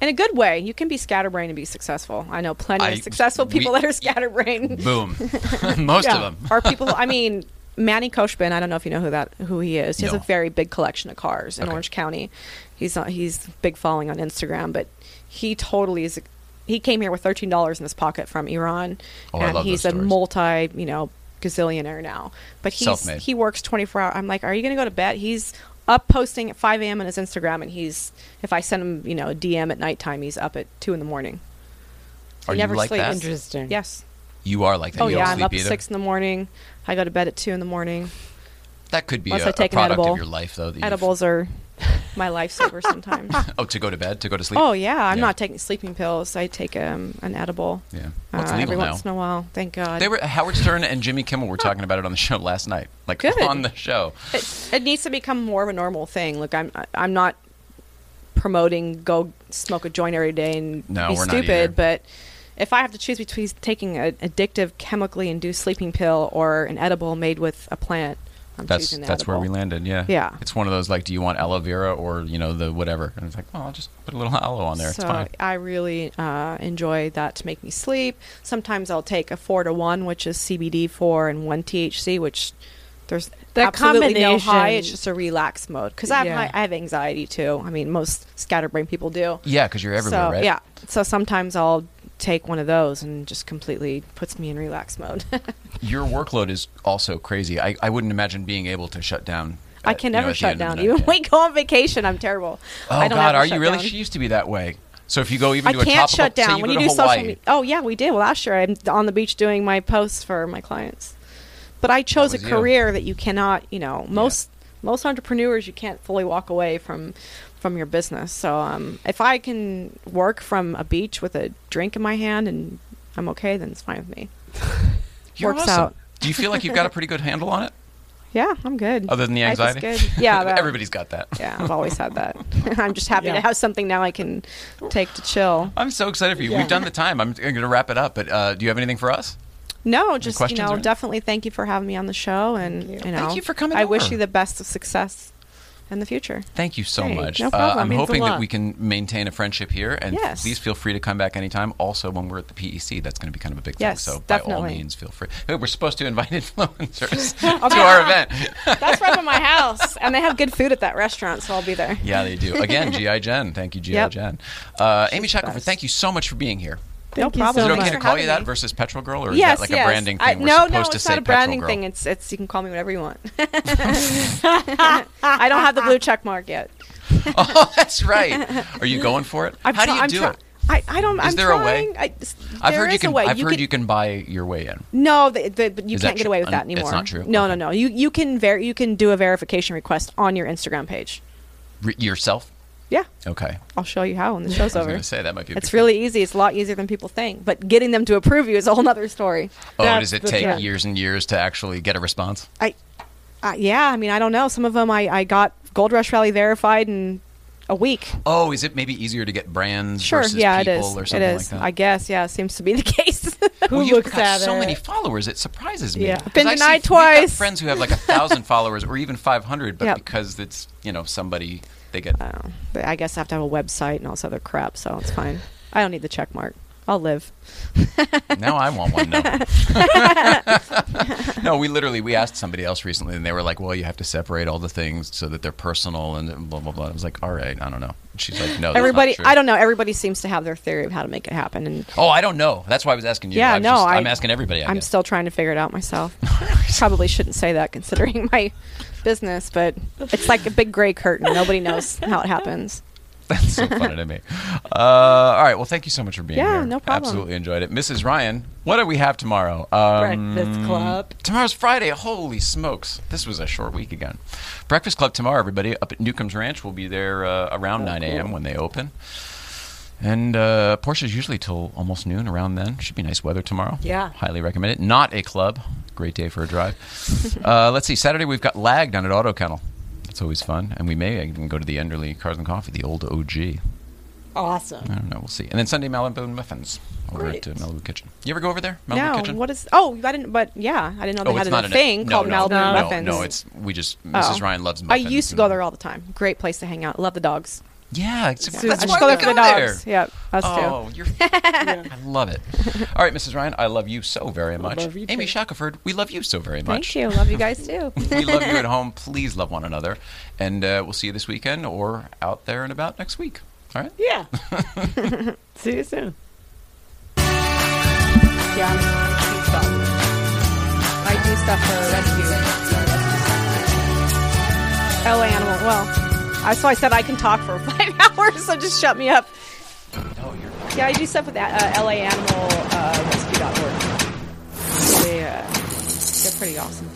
Speaker 4: in a good way, you can be scatterbrained and be successful. I know plenty
Speaker 1: I-
Speaker 4: of successful
Speaker 1: we-
Speaker 4: people that are scatterbrained, <laughs>
Speaker 1: Boom. <laughs> Most
Speaker 2: Yeah.
Speaker 1: of them.
Speaker 4: are people. I mean, Manny Khoshbin. I don't know if you know who that who he is. He has a very big collection of cars in
Speaker 1: Okay.
Speaker 4: Orange County. He's not, he's big following on Instagram, but he totally is. He came here with thirteen dollars in his pocket from Iran,
Speaker 1: Oh,
Speaker 4: and he's a multi, you know, gazillionaire now, but he's
Speaker 1: Self-made.
Speaker 4: he works 24 hours. I'm like, are you going to go to bed? He's up posting at 5 a.m. on his Instagram, and he's if I send him, you know, a DM at nighttime, he's up at two in the morning.
Speaker 1: Are
Speaker 4: He
Speaker 1: you
Speaker 4: never
Speaker 1: like
Speaker 4: sleeps.
Speaker 1: that?
Speaker 2: Interesting.
Speaker 4: Yes.
Speaker 1: You are like that.
Speaker 4: Oh
Speaker 1: you
Speaker 4: yeah,
Speaker 1: don't
Speaker 4: I'm
Speaker 1: sleep
Speaker 4: up at
Speaker 1: either.
Speaker 4: six in the morning. I go to bed at two in the morning.
Speaker 1: That could be
Speaker 4: Unless
Speaker 1: a,
Speaker 4: I take
Speaker 1: a
Speaker 4: an
Speaker 1: product
Speaker 4: edible.
Speaker 1: of your life, though. that
Speaker 4: Edibles are my lifesaver sometimes. <laughs>
Speaker 1: Oh, to go to bed, to go to sleep.
Speaker 4: oh yeah, I'm
Speaker 1: Yeah.
Speaker 4: not taking sleeping pills. I take um, an edible
Speaker 1: yeah.
Speaker 4: uh,
Speaker 1: Well, it's legal
Speaker 4: every
Speaker 1: now.
Speaker 4: once in a while. Thank God.
Speaker 1: They were Howard Stern and Jimmy Kimmel were talking about it on the show last night, like
Speaker 4: Good.
Speaker 1: on the show.
Speaker 4: it, it needs to become more of a normal thing. Look, I'm I'm not promoting go smoke a joint every day and
Speaker 1: No,
Speaker 4: be stupid, but if I have to choose between taking an addictive chemically induced sleeping pill or an edible made with a plant, I'm
Speaker 1: That's
Speaker 4: choosing the
Speaker 1: that's where we landed. Yeah.
Speaker 4: Yeah.
Speaker 1: It's one of those like, do you want aloe vera or you know the whatever? And it's like, well, I'll just put a little aloe on there.
Speaker 4: So
Speaker 1: it's fine.
Speaker 4: I really uh, enjoy that to make me sleep. Sometimes I'll take a four to one, which is CBD four and one THC, which there's
Speaker 2: That
Speaker 4: absolutely no high.
Speaker 2: combination-
Speaker 4: It's just a relax mode because I have
Speaker 2: Yeah.
Speaker 4: high, I have anxiety too. I mean, most scatterbrain people do.
Speaker 1: Yeah, because you're everywhere,
Speaker 4: so
Speaker 1: right?
Speaker 4: yeah, so sometimes I'll take one of those and just completely puts me in relax mode. <laughs>
Speaker 1: Your workload is also crazy. I, I wouldn't imagine being able to shut down.
Speaker 4: I
Speaker 1: at-
Speaker 4: can
Speaker 1: you know,
Speaker 4: never shut
Speaker 1: end of the
Speaker 4: down. Even when we go on vacation, I'm terrible.
Speaker 1: Oh
Speaker 4: I don't
Speaker 1: God, are you really?
Speaker 4: down.
Speaker 1: She used to be that way. So if you go even
Speaker 4: I
Speaker 1: to a
Speaker 4: can't shut down
Speaker 1: you
Speaker 4: when you do social media. Oh yeah, we did. Well, last year I'm on the beach doing my posts for my clients. But I chose a
Speaker 1: was you.
Speaker 4: career that you cannot, you know, most most entrepreneurs you can't fully walk away from from your business. So um, if I can work from a beach with a drink in my hand and I'm okay, then it's fine with me. <laughs> Works
Speaker 1: awesome.
Speaker 4: out.
Speaker 1: Do you feel like you've got a pretty good handle on it, <laughs>
Speaker 4: Yeah, I'm good.
Speaker 1: other than the anxiety?
Speaker 4: good. Yeah, <laughs> that-
Speaker 1: everybody's got that.
Speaker 4: Yeah, I've always had that. I'm just happy
Speaker 2: Yeah.
Speaker 4: to have something now I can take to chill.
Speaker 1: I'm so excited for you.
Speaker 2: Yeah.
Speaker 1: We've done the time. I'm going to wrap it up, but uh, do you have anything for us?
Speaker 4: No, just you
Speaker 1: questions
Speaker 4: know, definitely thank you for having me on the show, and
Speaker 2: Thank you.
Speaker 4: you know,
Speaker 1: Thank you for coming
Speaker 4: I wish you the best of success in the future.
Speaker 1: Thank you so
Speaker 2: Hey,
Speaker 1: much.
Speaker 4: no
Speaker 1: Uh,
Speaker 4: problem.
Speaker 1: I'm hoping that we can maintain a friendship here, and
Speaker 4: Yes.
Speaker 1: please feel free to come back anytime. Also, when we're at the PEC, that's going to be kind of a big
Speaker 4: Yes,
Speaker 1: thing. So by all means, feel free. We're supposed to invite <laughs> influencers
Speaker 4: Oh, <laughs>
Speaker 1: to our event. <laughs>
Speaker 4: That's right by my house, and they have good food at that restaurant, so I'll be there.
Speaker 1: yeah, they do. Again, GI Jen. Thank you, GI
Speaker 4: Yep.
Speaker 1: Jen. Uh, Amy Shackelford, thank you so much for being here.
Speaker 4: No
Speaker 2: Thank you
Speaker 4: problem.
Speaker 1: Is it okay to call you that
Speaker 4: me.
Speaker 1: versus Petrol Girl, or is
Speaker 4: yes,
Speaker 1: that like
Speaker 4: yes.
Speaker 1: a branding
Speaker 4: I-
Speaker 1: thing? We're
Speaker 4: no, no,
Speaker 1: to
Speaker 4: it's not a branding thing. It's it's you can call me whatever you want. <laughs> I don't have the blue check mark yet. <laughs>
Speaker 1: oh, that's right. Are you going for it?
Speaker 4: I'm
Speaker 1: How do you
Speaker 4: I'm
Speaker 1: do it?
Speaker 4: I, I don't.
Speaker 1: Is
Speaker 4: I'm
Speaker 1: there a way?
Speaker 4: trying. I,
Speaker 1: I've heard you
Speaker 4: is
Speaker 1: can. I've
Speaker 4: you
Speaker 1: heard
Speaker 4: can,
Speaker 1: you can buy your way in.
Speaker 4: No, the, the, but you
Speaker 1: Is
Speaker 4: can't get away with that
Speaker 1: un- it's
Speaker 4: anymore.
Speaker 1: not true?
Speaker 4: No,
Speaker 1: Okay.
Speaker 4: no, no. You you can ver- you can do a verification request on your Instagram page.
Speaker 1: Re- yourself?
Speaker 4: Yeah,
Speaker 1: Okay.
Speaker 4: I'll show you how when the show's
Speaker 1: I was
Speaker 4: over.
Speaker 1: going to say that might be.
Speaker 4: It's
Speaker 1: big
Speaker 4: really easy. It's a lot easier than people think. But getting them to approve you is a whole other story.
Speaker 1: thing. Oh,
Speaker 2: That's
Speaker 1: does it take
Speaker 2: thing.
Speaker 1: years and years to actually get a response?
Speaker 4: I, uh, yeah. I mean, I don't know. Some of them I, I got Gold Rush Rally verified in a week.
Speaker 1: Oh, is it maybe easier to get brands
Speaker 4: Sure.
Speaker 1: versus
Speaker 4: Yeah, it
Speaker 1: people
Speaker 4: is.
Speaker 1: or something
Speaker 4: is.
Speaker 1: like that?
Speaker 4: I guess. Yeah, seems to be the <laughs> case.
Speaker 2: Who
Speaker 1: well, you've
Speaker 2: looks
Speaker 1: got
Speaker 2: at
Speaker 1: so
Speaker 2: it?
Speaker 1: many followers. It surprises me.
Speaker 2: Yeah.
Speaker 1: 'Cause
Speaker 4: Been
Speaker 1: I see-
Speaker 4: denied
Speaker 1: we've got
Speaker 4: twice.
Speaker 1: friends who have like a thousand <laughs> followers or even five hundred, but
Speaker 4: Yep.
Speaker 1: because it's you know somebody they get.
Speaker 4: I, don't know. But I guess I have to have a website and all this other crap, so it's fine. I don't need the check mark. I'll live. <laughs>
Speaker 1: now I want one. No. <laughs> no, we literally we asked somebody else recently, and they were like, "Well, you have to separate all the things so that they're personal and blah blah blah." I was like, "All right, I don't know." She's like, "No,
Speaker 4: everybody,
Speaker 1: not true."
Speaker 4: I don't know. Everybody seems to have their theory of how to make it happen, and
Speaker 1: Oh, I don't know. That's why I was asking you.
Speaker 4: Yeah,
Speaker 1: I
Speaker 4: no,
Speaker 1: just,
Speaker 4: I,
Speaker 1: I'm asking everybody. I
Speaker 4: I'm
Speaker 1: guess.
Speaker 4: still trying to figure it out myself. <laughs> Probably shouldn't say that considering my business, but it's like a big gray curtain. Nobody knows how it happens. <laughs>
Speaker 1: That's so funny to me. Uh, all right. Well, thank you so much for being
Speaker 4: Yeah,
Speaker 1: here.
Speaker 4: no problem.
Speaker 1: Absolutely enjoyed it. Mrs. Ryan, what do we have tomorrow? Um,
Speaker 2: Breakfast Club.
Speaker 1: Tomorrow's Friday. Holy smokes. This was a short week again. Breakfast Club tomorrow, everybody, up at Newcomb's Ranch. We'll be there uh, around 9 a.m. when they open. And uh, Porsche's usually till almost noon around then. Should be nice weather tomorrow.
Speaker 2: Yeah.
Speaker 1: Highly recommend it. Not a club. Great day for a drive. <laughs> uh, let's see. Saturday, we've got Lag down at Auto Kennel. That's always fun. And we may even go to the Enderley Cars and Coffee, the old OG.
Speaker 2: Awesome.
Speaker 1: I don't know. We'll see. And then Sunday, Malibu Muffins over
Speaker 2: Great.
Speaker 1: at uh, Malibu Kitchen. You ever go over there? Malibu
Speaker 4: no,
Speaker 1: Kitchen?
Speaker 4: what is? Oh, I didn't. But yeah, I didn't know they
Speaker 1: oh,
Speaker 4: had a thing
Speaker 1: no,
Speaker 4: called
Speaker 1: no,
Speaker 4: Malibu
Speaker 1: no,
Speaker 4: Muffins.
Speaker 1: No, it's we just Mrs.
Speaker 4: Oh.
Speaker 1: Ryan loves
Speaker 4: I used to go there all the time. Great place to hang out. Love the dogs.
Speaker 1: Yeah, it's,
Speaker 2: Yeah.
Speaker 1: that's
Speaker 4: I
Speaker 1: why
Speaker 4: just go
Speaker 1: we
Speaker 4: there the dogs.
Speaker 1: there.
Speaker 4: Yep, us
Speaker 1: Oh,
Speaker 4: too.
Speaker 1: you're. <laughs> I love it. All right, Mrs. Ryan, I love you so very much.
Speaker 2: love you
Speaker 1: Amy
Speaker 2: too.
Speaker 1: Shackelford, we love you so very much.
Speaker 4: Thank you. Love you guys too. <laughs>
Speaker 1: we love you at <laughs> home. Please love one another, and uh, we'll see you this weekend or out there and about next week. All right.
Speaker 2: Yeah. See you soon.
Speaker 4: Yeah, I'm, do stuff for rescue. LA Animal. Well, I so I said I can talk for <laughs> five hours, so just shut me up.
Speaker 1: No, you're not.
Speaker 4: Yeah, I do stuff with uh, LA Animal uh, Rescue.org. They, uh, they're pretty awesome.